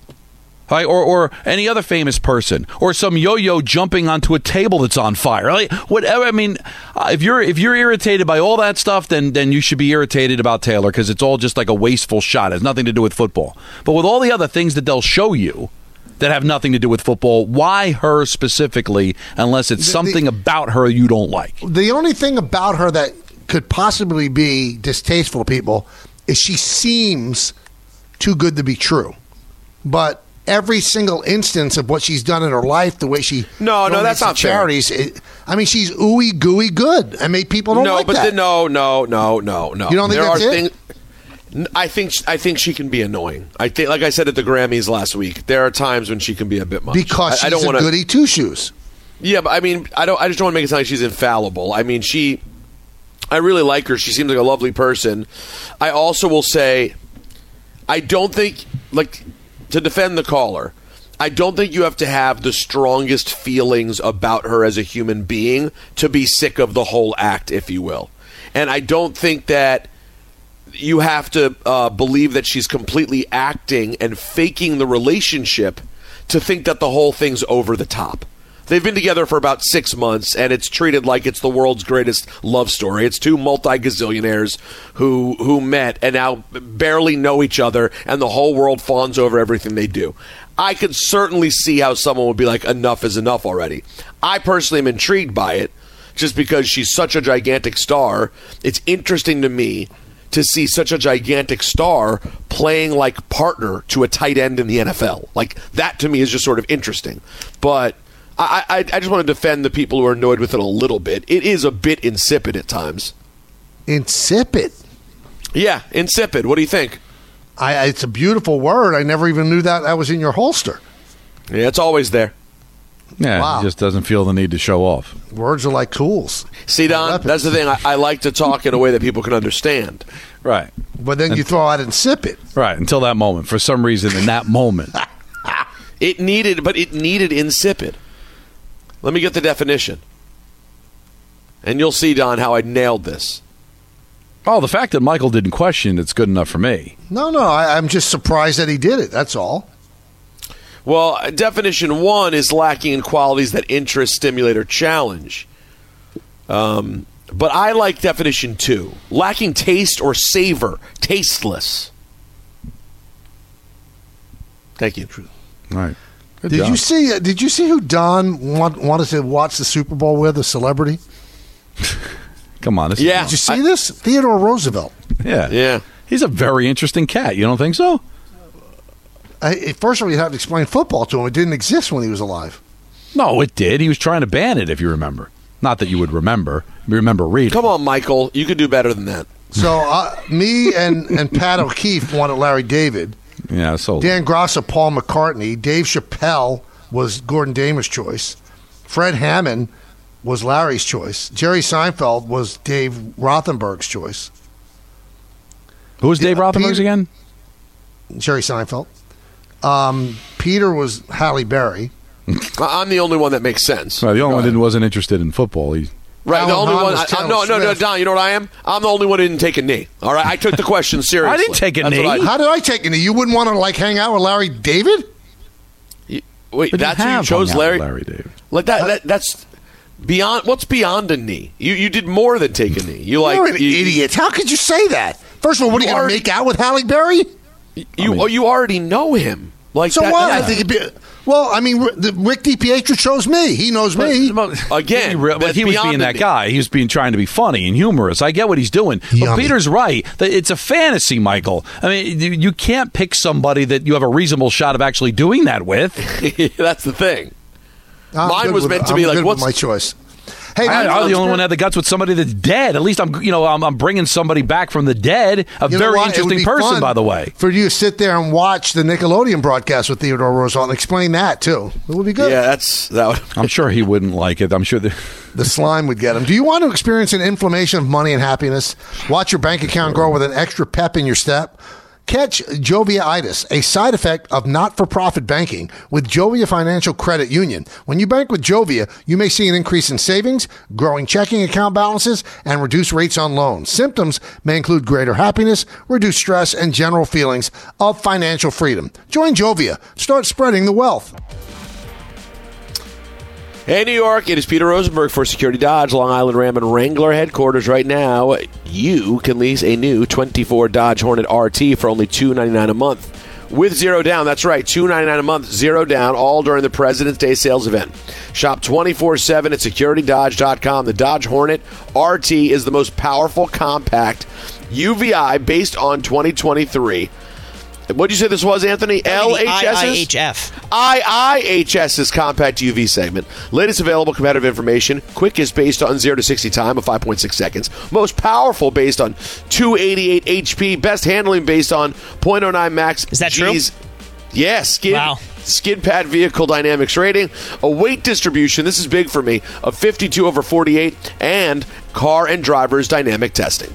Speaker 5: Right? Or, or any other famous person, or some yo-yo jumping onto a table that's on fire, like whatever. I mean, uh, if you're if you're irritated by all that stuff, then then you should be irritated about Taylor because it's all just like a wasteful shot. It has nothing to do with football. But with all the other things that they'll show you that have nothing to do with football, why her specifically? Unless it's
Speaker 3: The- the-
Speaker 5: something about her you don't like.
Speaker 3: The only thing about her that could possibly be distasteful to people is she seems too good to be true. But every single instance of what she's done in her life, the way she
Speaker 4: No, no, that's
Speaker 3: to
Speaker 4: not fair.
Speaker 3: charities. It, I mean, she's ooey gooey good. I mean, people don't
Speaker 4: no,
Speaker 3: like
Speaker 4: but
Speaker 3: that.
Speaker 4: the, no, no, no, no, no.
Speaker 3: You don't think
Speaker 4: there
Speaker 3: that's
Speaker 4: are
Speaker 3: it?
Speaker 4: things. I think I think she can be annoying. I think, like I said at the Grammys last week, there are times when she can be a bit much.
Speaker 3: because
Speaker 4: I,
Speaker 3: she's
Speaker 4: I don't
Speaker 3: a
Speaker 4: wanna-
Speaker 3: goody two shoes.
Speaker 4: Yeah, but I mean, I don't. I just don't want to make it sound like she's infallible. I mean, she. I really like her. She seems like a lovely person. I also will say, I don't think like to defend the caller. I don't think you have to have the strongest feelings about her as a human being to be sick of the whole act, if you will. And I don't think that you have to uh, believe that she's completely acting and faking the relationship to think that the whole thing's over the top. They've been together for about six months, and it's treated like it's the world's greatest love story. It's two multi gazillionaires who who met and now barely know each other, and the whole world fawns over everything they do. I could certainly see how someone would be like, "Enough is enough already." I personally am intrigued by it, just because she's such a gigantic star. It's interesting to me to see such a gigantic star playing like partner to a tight end in the NFL. Like that to me is just sort of interesting. But I, I, I just want to defend the people who are annoyed with it a little bit. It is a bit insipid at times.
Speaker 3: Insipid.
Speaker 4: Yeah, insipid. What do you think?
Speaker 3: I, it's a beautiful word. I never even knew that that was in your holster.
Speaker 4: Yeah, it's always there.
Speaker 5: Yeah,
Speaker 3: Wow.
Speaker 5: he just doesn't feel the need to show off.
Speaker 3: Words are like tools.
Speaker 4: See, Don, that's the thing. I, I like to talk in a way that people can understand.
Speaker 5: Right.
Speaker 3: But then you throw out insipid.
Speaker 5: Right. Until that moment. For some reason, in that moment. *laughs*
Speaker 4: It needed, but it needed insipid. Let me get the definition. And you'll see, Don, how I nailed this.
Speaker 5: Oh, the fact that Michael didn't question it's good enough for me.
Speaker 3: No, no, I, I'm just surprised that he did it. That's all.
Speaker 4: Well, definition one is lacking in qualities that interest, stimulate, or challenge. Um, but I like definition two lacking taste or savor, tasteless. Thank you.
Speaker 5: Right. Good
Speaker 3: did
Speaker 5: job.
Speaker 3: you see? uh, Did you see who Don want, wanted to watch the Super Bowl with? A celebrity? *laughs*
Speaker 5: Come on. This
Speaker 4: Yeah.
Speaker 3: Did you see this? Theodore Roosevelt.
Speaker 5: Yeah.
Speaker 4: Yeah.
Speaker 5: He's a very interesting cat. You don't think so?
Speaker 3: I, first of all, you have to explain football to him. It didn't exist when he was alive.
Speaker 5: No, it did. He was trying to ban it, if you remember. Not that you would remember. You remember reading.
Speaker 4: Come on, Michael. You could do better than that.
Speaker 3: So uh, me and, and Pat O'Keefe wanted Larry David.
Speaker 5: Yeah, so
Speaker 3: Dan Grossa, Paul McCartney. Dave Chappelle was Gordon Damer's choice. Fred Hammond was Larry's choice. Jerry Seinfeld was Dave Rothenberg's choice.
Speaker 5: Who was Dave Rothenberg's
Speaker 3: Peter-
Speaker 5: again?
Speaker 3: Jerry Seinfeld. Um, Peter was Halle Berry.
Speaker 4: I- I'm the only one that makes sense.
Speaker 5: Well, the only one that wasn't interested in football. He,
Speaker 4: Right, the only
Speaker 3: Hahn
Speaker 4: one.
Speaker 3: was
Speaker 4: I, I,
Speaker 3: Taylor
Speaker 4: no, no, no,
Speaker 3: Swift.
Speaker 4: Don. You know what I am? I'm the only one who didn't take a knee. All right, I took the question *laughs* seriously.
Speaker 5: I didn't take a
Speaker 4: That's
Speaker 5: knee.
Speaker 4: I-
Speaker 3: How did I take it? You wouldn't want to like hang out with Larry David?
Speaker 4: Wait,
Speaker 5: But you
Speaker 4: that's who you
Speaker 5: have
Speaker 4: chose,
Speaker 5: hung out
Speaker 4: Larry.
Speaker 5: with Larry David.
Speaker 4: Like that, that. That's beyond. What's beyond a knee? You you did more than take a knee. You like
Speaker 3: You're an
Speaker 4: you,
Speaker 3: idiot. How could you say that? First of all, what are you
Speaker 4: You
Speaker 3: going
Speaker 4: already-
Speaker 3: to make out with Halle Berry?
Speaker 4: You oh, you already know him. Like
Speaker 3: So
Speaker 4: that,
Speaker 3: what?
Speaker 4: that-
Speaker 3: I think it'd be. Well, I mean, the, Rick DiPietro chose me. He knows me.
Speaker 4: again.
Speaker 5: He, but
Speaker 4: that's
Speaker 5: he was being that
Speaker 4: knee.
Speaker 5: guy. He was being trying to be funny and humorous. I get what he's doing. But Peter's right. that It's a fantasy, Michael. I mean, you- you can't pick somebody that you have a reasonable shot of actually doing that with. *laughs*
Speaker 4: that's the thing.
Speaker 3: I'm
Speaker 4: Mine was
Speaker 3: with-
Speaker 4: meant to
Speaker 3: I'm
Speaker 4: be like, what's-
Speaker 3: my choice? Hey,
Speaker 5: I, I'm the
Speaker 3: what's
Speaker 5: only one that had the guts with somebody that's dead. At least I'm, you know, I'm, I'm bringing somebody back from the dead. A
Speaker 3: You
Speaker 5: very
Speaker 3: what? It would
Speaker 5: interesting person, by the way.
Speaker 3: For you to sit there and watch the Nickelodeon broadcast with Theodore Roosevelt and explain that too. It would be good.
Speaker 4: Yeah, that's that. Would,
Speaker 5: I'm sure he wouldn't like it. I'm sure. The,
Speaker 3: The slime would get him. Do you want to experience an inflammation of money and happiness? Watch your bank account grow with an extra pep in your step. Catch Joviaitis, a side effect of not for profit banking with Jovia Financial Credit Union. When you bank with Jovia, you may see an increase in savings, growing checking account balances, and reduced rates on loans. Symptoms may include greater happiness, reduced stress, and general feelings of financial freedom. Join Jovia. Start spreading the wealth.
Speaker 4: Hey, New York, it is Peter Rosenberg for Security Dodge, Long Island Ram and Wrangler headquarters right now. You can lease a new 24 Dodge Hornet RT for only 299 a month. With zero down, that's right, 299 a month, zero down, all during the President's Day sales event. Shop 24 7 at securitydodge.com. The Dodge Hornet RT is the most powerful compact UVI based on 2023. What'd you say this was, Anthony? LHS's?
Speaker 14: IIHF.
Speaker 4: IIHS's compact UV segment. Latest available competitive information. Quickest based on 0 to 60 time of 5.6 seconds. Most powerful based on 288 HP. Best handling based on 0.09 max.
Speaker 14: Is that true?
Speaker 4: Gs. Yeah,
Speaker 14: Wow.
Speaker 4: skid pad vehicle dynamics rating. A weight distribution, this is big for me, of 52 over 48. And car and driver's dynamic testing.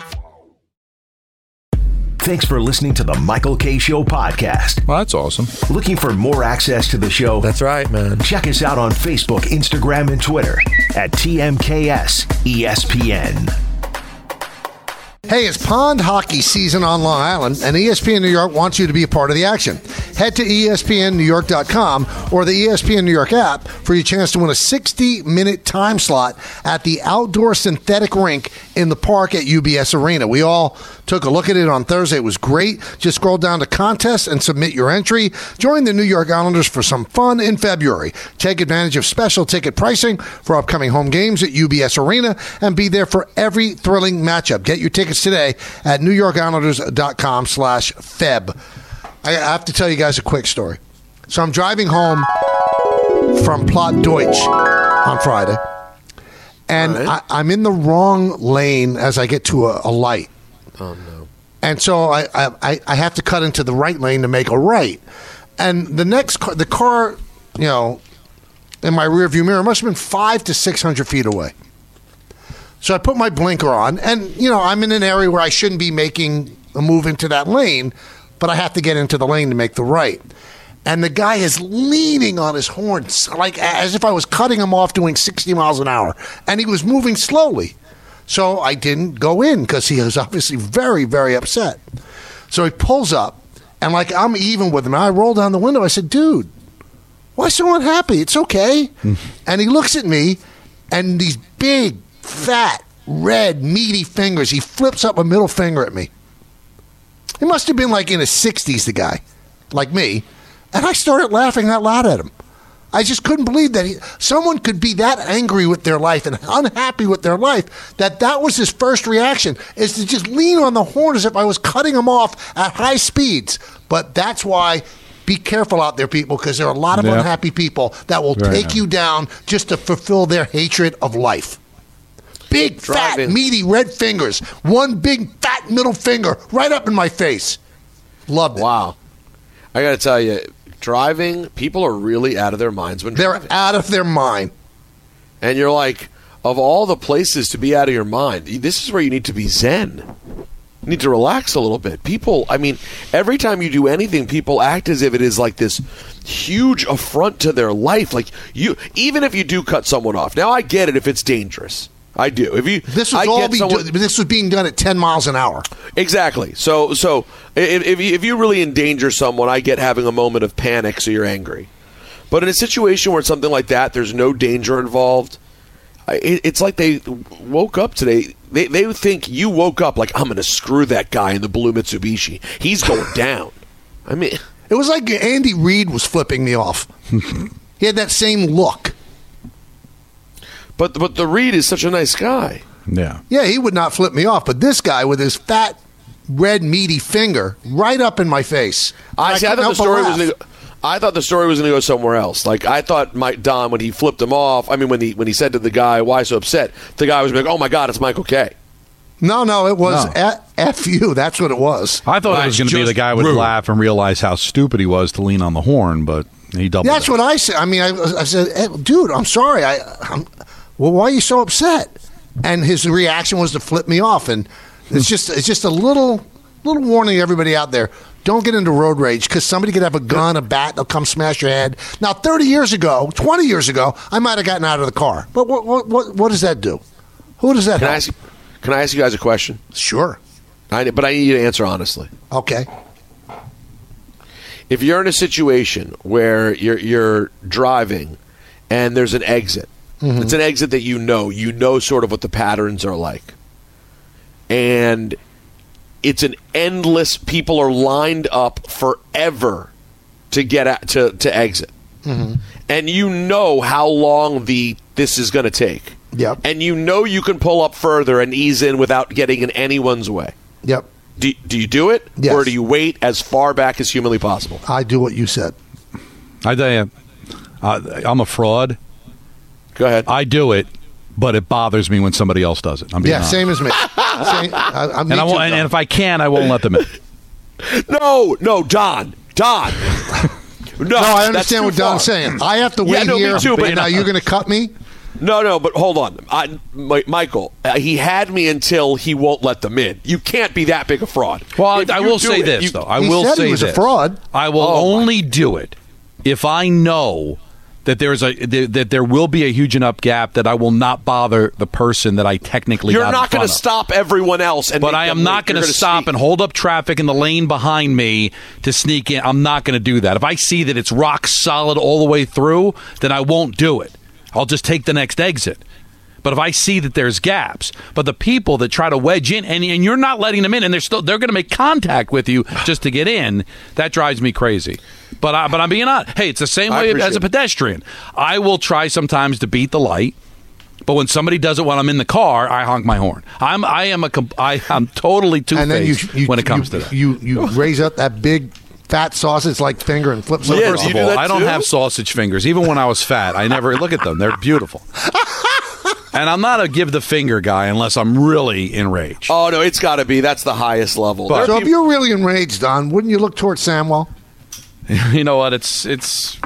Speaker 1: Thanks for listening to the Michael Kay Show podcast.
Speaker 15: Well, that's awesome.
Speaker 1: Looking for more access to the show?
Speaker 15: That's right, man.
Speaker 1: Check us out on Facebook, Instagram, and Twitter at TMKS ESPN.
Speaker 3: Hey, it's pond hockey season on Long Island, and ESPN New York wants you to be a part of the action. Head to ESPNNewYork.com or the ESPN New York app for your chance to win a 60 minute time slot at the outdoor synthetic rink in the park at UBS Arena. We all took a look at it on Thursday. It was great. Just scroll down to contest and submit your entry. Join the New York Islanders for some fun in February. Take advantage of special ticket pricing for upcoming home games at UBS Arena and be there for every thrilling matchup. Get your tickets today at NewYorkIslanders.com slash Feb. I have to tell you guys a quick story. So I'm driving home from Plot Deutsch on Friday, and I, I'm in the wrong lane as I get to a, a light.
Speaker 4: Oh, no.
Speaker 3: And so I, I, I have to cut into the right lane to make a right. And the next car, the car, you know, in my rearview mirror must have been five to 600 feet away. So I put my blinker on, and, you know, I'm in an area where I shouldn't be making a move into that lane, but I have to get into the lane to make the right. And the guy is leaning on his horns, like as if I was cutting him off doing 60 miles an hour. And he was moving slowly. So I didn't go in because he was obviously very, very upset. So he pulls up, and like I'm even with him. I roll down the window. I said, dude, why so unhappy? It's okay. Hmm. and he looks at me, and these big, fat, red, meaty fingers, he flips up a middle finger at me. He must have been like in his 60s, the guy, like me. And I started laughing out loud at him. I just couldn't believe that he, someone could be that angry with their life and unhappy with their life that that was his first reaction is to just lean on the horn as if I was cutting him off at high speeds. But that's why be careful out there, people, because there are a lot of
Speaker 15: Yeah.
Speaker 3: unhappy people that will
Speaker 15: Right.
Speaker 3: take you down just to fulfill their hatred of life. Big, fat, meaty red fingers. One big, fat middle finger right up in my face. Loved it.
Speaker 4: Wow. I got to tell you, driving, people are really out of their minds when
Speaker 3: They're
Speaker 4: driving.
Speaker 3: out of their mind.
Speaker 4: And you're like, of all the places to be out of your mind, this is where you need to be zen. You need to relax a little bit. People, I mean, every time you do anything, people act as if it is like this huge affront to their life. Like you, even if you do cut someone off. Now, I get it if it's dangerous. I do. If you,
Speaker 3: This was
Speaker 4: I
Speaker 3: all
Speaker 4: get
Speaker 3: be
Speaker 4: someone-
Speaker 3: do- this was being done at ten miles an hour.
Speaker 4: Exactly. So, so if, if, you, if you really endanger someone, I get having a moment of panic, so you're angry. But in a situation where it's something like that, there's no danger involved. It, it's like they woke up today. They, they think you woke up like I'm going to screw that guy in the blue Mitsubishi. He's going *laughs* down. I mean,
Speaker 3: It was like Andy Reid was flipping me off. *laughs* he had that same look.
Speaker 4: But but the Reid is such a nice guy.
Speaker 5: Yeah.
Speaker 3: Yeah, he would not flip me off, but this guy with his fat, red, meaty finger right up in my face.
Speaker 4: I, see, I thought the story was.
Speaker 3: laugh.
Speaker 4: Gonna go, I thought the story was going to go somewhere else. Like I thought, Mike Don when he flipped him off. I mean, when he when he said to the guy, "Why so upset?" The guy was like, "Oh my God, it's Michael Kay"
Speaker 3: No, no, it was
Speaker 5: No.
Speaker 3: F- F you. That's what it was.
Speaker 5: I thought it was going to be the guy would
Speaker 3: rude.
Speaker 5: laugh and realize how stupid he was to lean on the horn, but he doubled.
Speaker 3: That's what I said. I mean, I, I said, "Eh, dude, I'm sorry. I, I'm, well, why are you so upset? And his reaction was to flip me off. And it's just, it's just a little, little warning to everybody out there. Don't get into road rage because somebody could have a gun, a bat, they'll come smash your head. Now, 30 years ago, 20 years ago, I might have gotten out of the car. But what, what, what, what does that do? Who does that
Speaker 4: Can I ask? Can I ask you guys a question?
Speaker 3: Sure.
Speaker 4: I, but I need you to answer honestly.
Speaker 3: Okay.
Speaker 4: If you're in a situation where you're you're driving and there's an exit,
Speaker 3: Mhm.
Speaker 4: it's an exit that you know, you know sort of what the patterns are like, and it's an endless. People are lined up forever to get at, to to exit,
Speaker 3: Mm-hmm.
Speaker 4: and you know how long the this is going to take.
Speaker 3: Yep.
Speaker 4: And you know you can pull up further and ease in without getting in anyone's way.
Speaker 3: Yep.
Speaker 4: Do, do you do it?
Speaker 3: Yes.
Speaker 4: Or do you wait as far back as humanly possible?
Speaker 3: I do what you said.
Speaker 5: I tell you, uh, I'm a fraud.
Speaker 4: Go ahead.
Speaker 5: I do it, but it bothers me when somebody else does it. I'm being
Speaker 3: Yeah,
Speaker 5: honest.
Speaker 3: same as me. *laughs* Same, I, I, me
Speaker 5: and, I won't, and, and if I can, I won't let them in. *laughs*
Speaker 4: No, no, Don. Don. *laughs* No,
Speaker 3: No, I understand what Don's
Speaker 4: far.
Speaker 3: saying. I have to
Speaker 4: Yeah,
Speaker 3: wait
Speaker 4: no, me
Speaker 3: here.
Speaker 4: too, but-
Speaker 3: and now you're going to cut me?
Speaker 4: No, no, but hold on. I, Mi- Michael, uh, he had me until he won't let them in. You can't be that big a fraud.
Speaker 5: Well,
Speaker 4: If
Speaker 5: I
Speaker 4: you
Speaker 5: will say
Speaker 4: it,
Speaker 5: this
Speaker 4: you-
Speaker 5: though. I
Speaker 3: He
Speaker 5: will
Speaker 3: said he
Speaker 5: say
Speaker 3: was a fraud.
Speaker 5: I will
Speaker 4: Oh, my-
Speaker 5: only do it if I know that there's a that there will be a huge enough gap that I will not bother the person that I technically
Speaker 4: You're not going to stop everyone else.
Speaker 5: But I am not going to stop
Speaker 4: sneak.
Speaker 5: and hold up traffic in the lane behind me to sneak in. I'm not going to do that. If I see that it's rock solid all the way through, then I won't do it. I'll just take the next exit. But if I see that there's gaps, but the people that try to wedge in and, and you're not letting them in, and they're still they're going to make contact with you just to get in, that drives me crazy. But I, but I'm being honest. Hey, it's the same way as a
Speaker 4: it.
Speaker 5: pedestrian. I will try sometimes to beat the light. But when somebody does it while I'm in the car, I honk my horn. I'm I am a comp- I am totally two
Speaker 3: And
Speaker 5: faced when it comes
Speaker 3: you,
Speaker 5: to that.
Speaker 3: You, you raise up that big fat sausage like finger and flip
Speaker 5: So
Speaker 3: some
Speaker 5: first
Speaker 4: do
Speaker 5: of
Speaker 4: do
Speaker 5: all, I don't have sausage fingers. Even when I was fat, I never look at them. They're beautiful. *laughs* and I'm not a give the finger guy unless I'm really enraged.
Speaker 4: Oh no, it's got to be. That's the highest level.
Speaker 5: But-
Speaker 3: So if you're really enraged, Don, wouldn't you look towards Samwell? *laughs*
Speaker 5: you know what? It's it's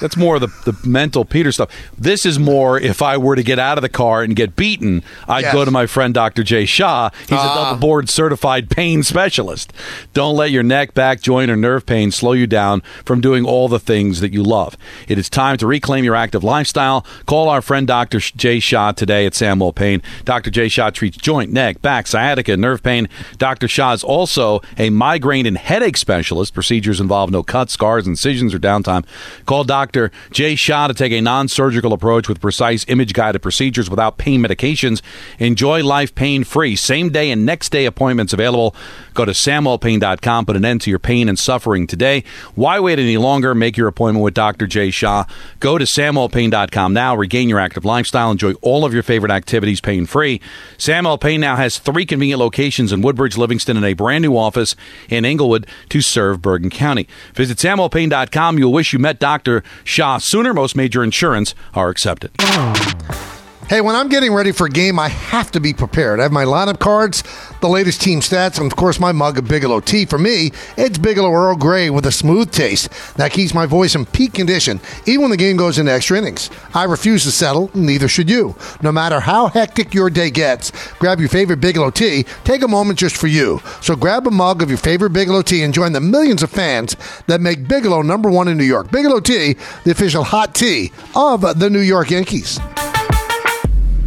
Speaker 5: that's more the the mental Peter stuff. This is more if I were to get out of the car and get beaten, I'd
Speaker 3: Yes.
Speaker 5: go to my friend Dr. Jay Shah. He's a
Speaker 4: Ah.
Speaker 5: double board certified pain specialist. Don't let your neck, back, joint, or nerve pain slow you down from doing all the things that you love. It is time to reclaim your active lifestyle. Call our friend Dr. Jay Shah today at SamWell Pain. Dr. Jay Shah treats joint, neck, back, sciatica, nerve pain. Dr. Shah is also a migraine and headache specialist. Procedures involve no cuts, scars, incisions, or downtime. Call Dr. Jay Shah to take a non surgical approach with precise image guided procedures without pain medications. Enjoy life pain free. Same day and next day appointments available. Go to samwellpain.com. Put an end to your pain and suffering today. Why wait any longer? Make your appointment with Dr. Jay Shah. Go to samwellpain.com now. Regain your active lifestyle. Enjoy all of your favorite activities pain free. SamWell Pain now has three convenient locations in Woodbridge, Livingston, and a brand new office in Englewood to serve Bergen County. Visit samwellpain.com. You'll wish you met Dr. Shah sooner. Most major insurance are accepted.
Speaker 3: Hey, when I'm getting ready for a game, I have to be prepared. I have my lineup cards, the latest team stats, and of course my mug of Bigelow tea. For me, it's Bigelow Earl Grey with a smooth taste that keeps my voice in peak condition, even when the game goes into extra innings. I refuse to settle, neither should you. No matter how hectic your day gets, grab your favorite Bigelow tea. Take a moment just for you. So grab a mug of your favorite Bigelow tea and join the millions of fans that make Bigelow number one in New York. Bigelow tea, the official hot tea of the New York Yankees.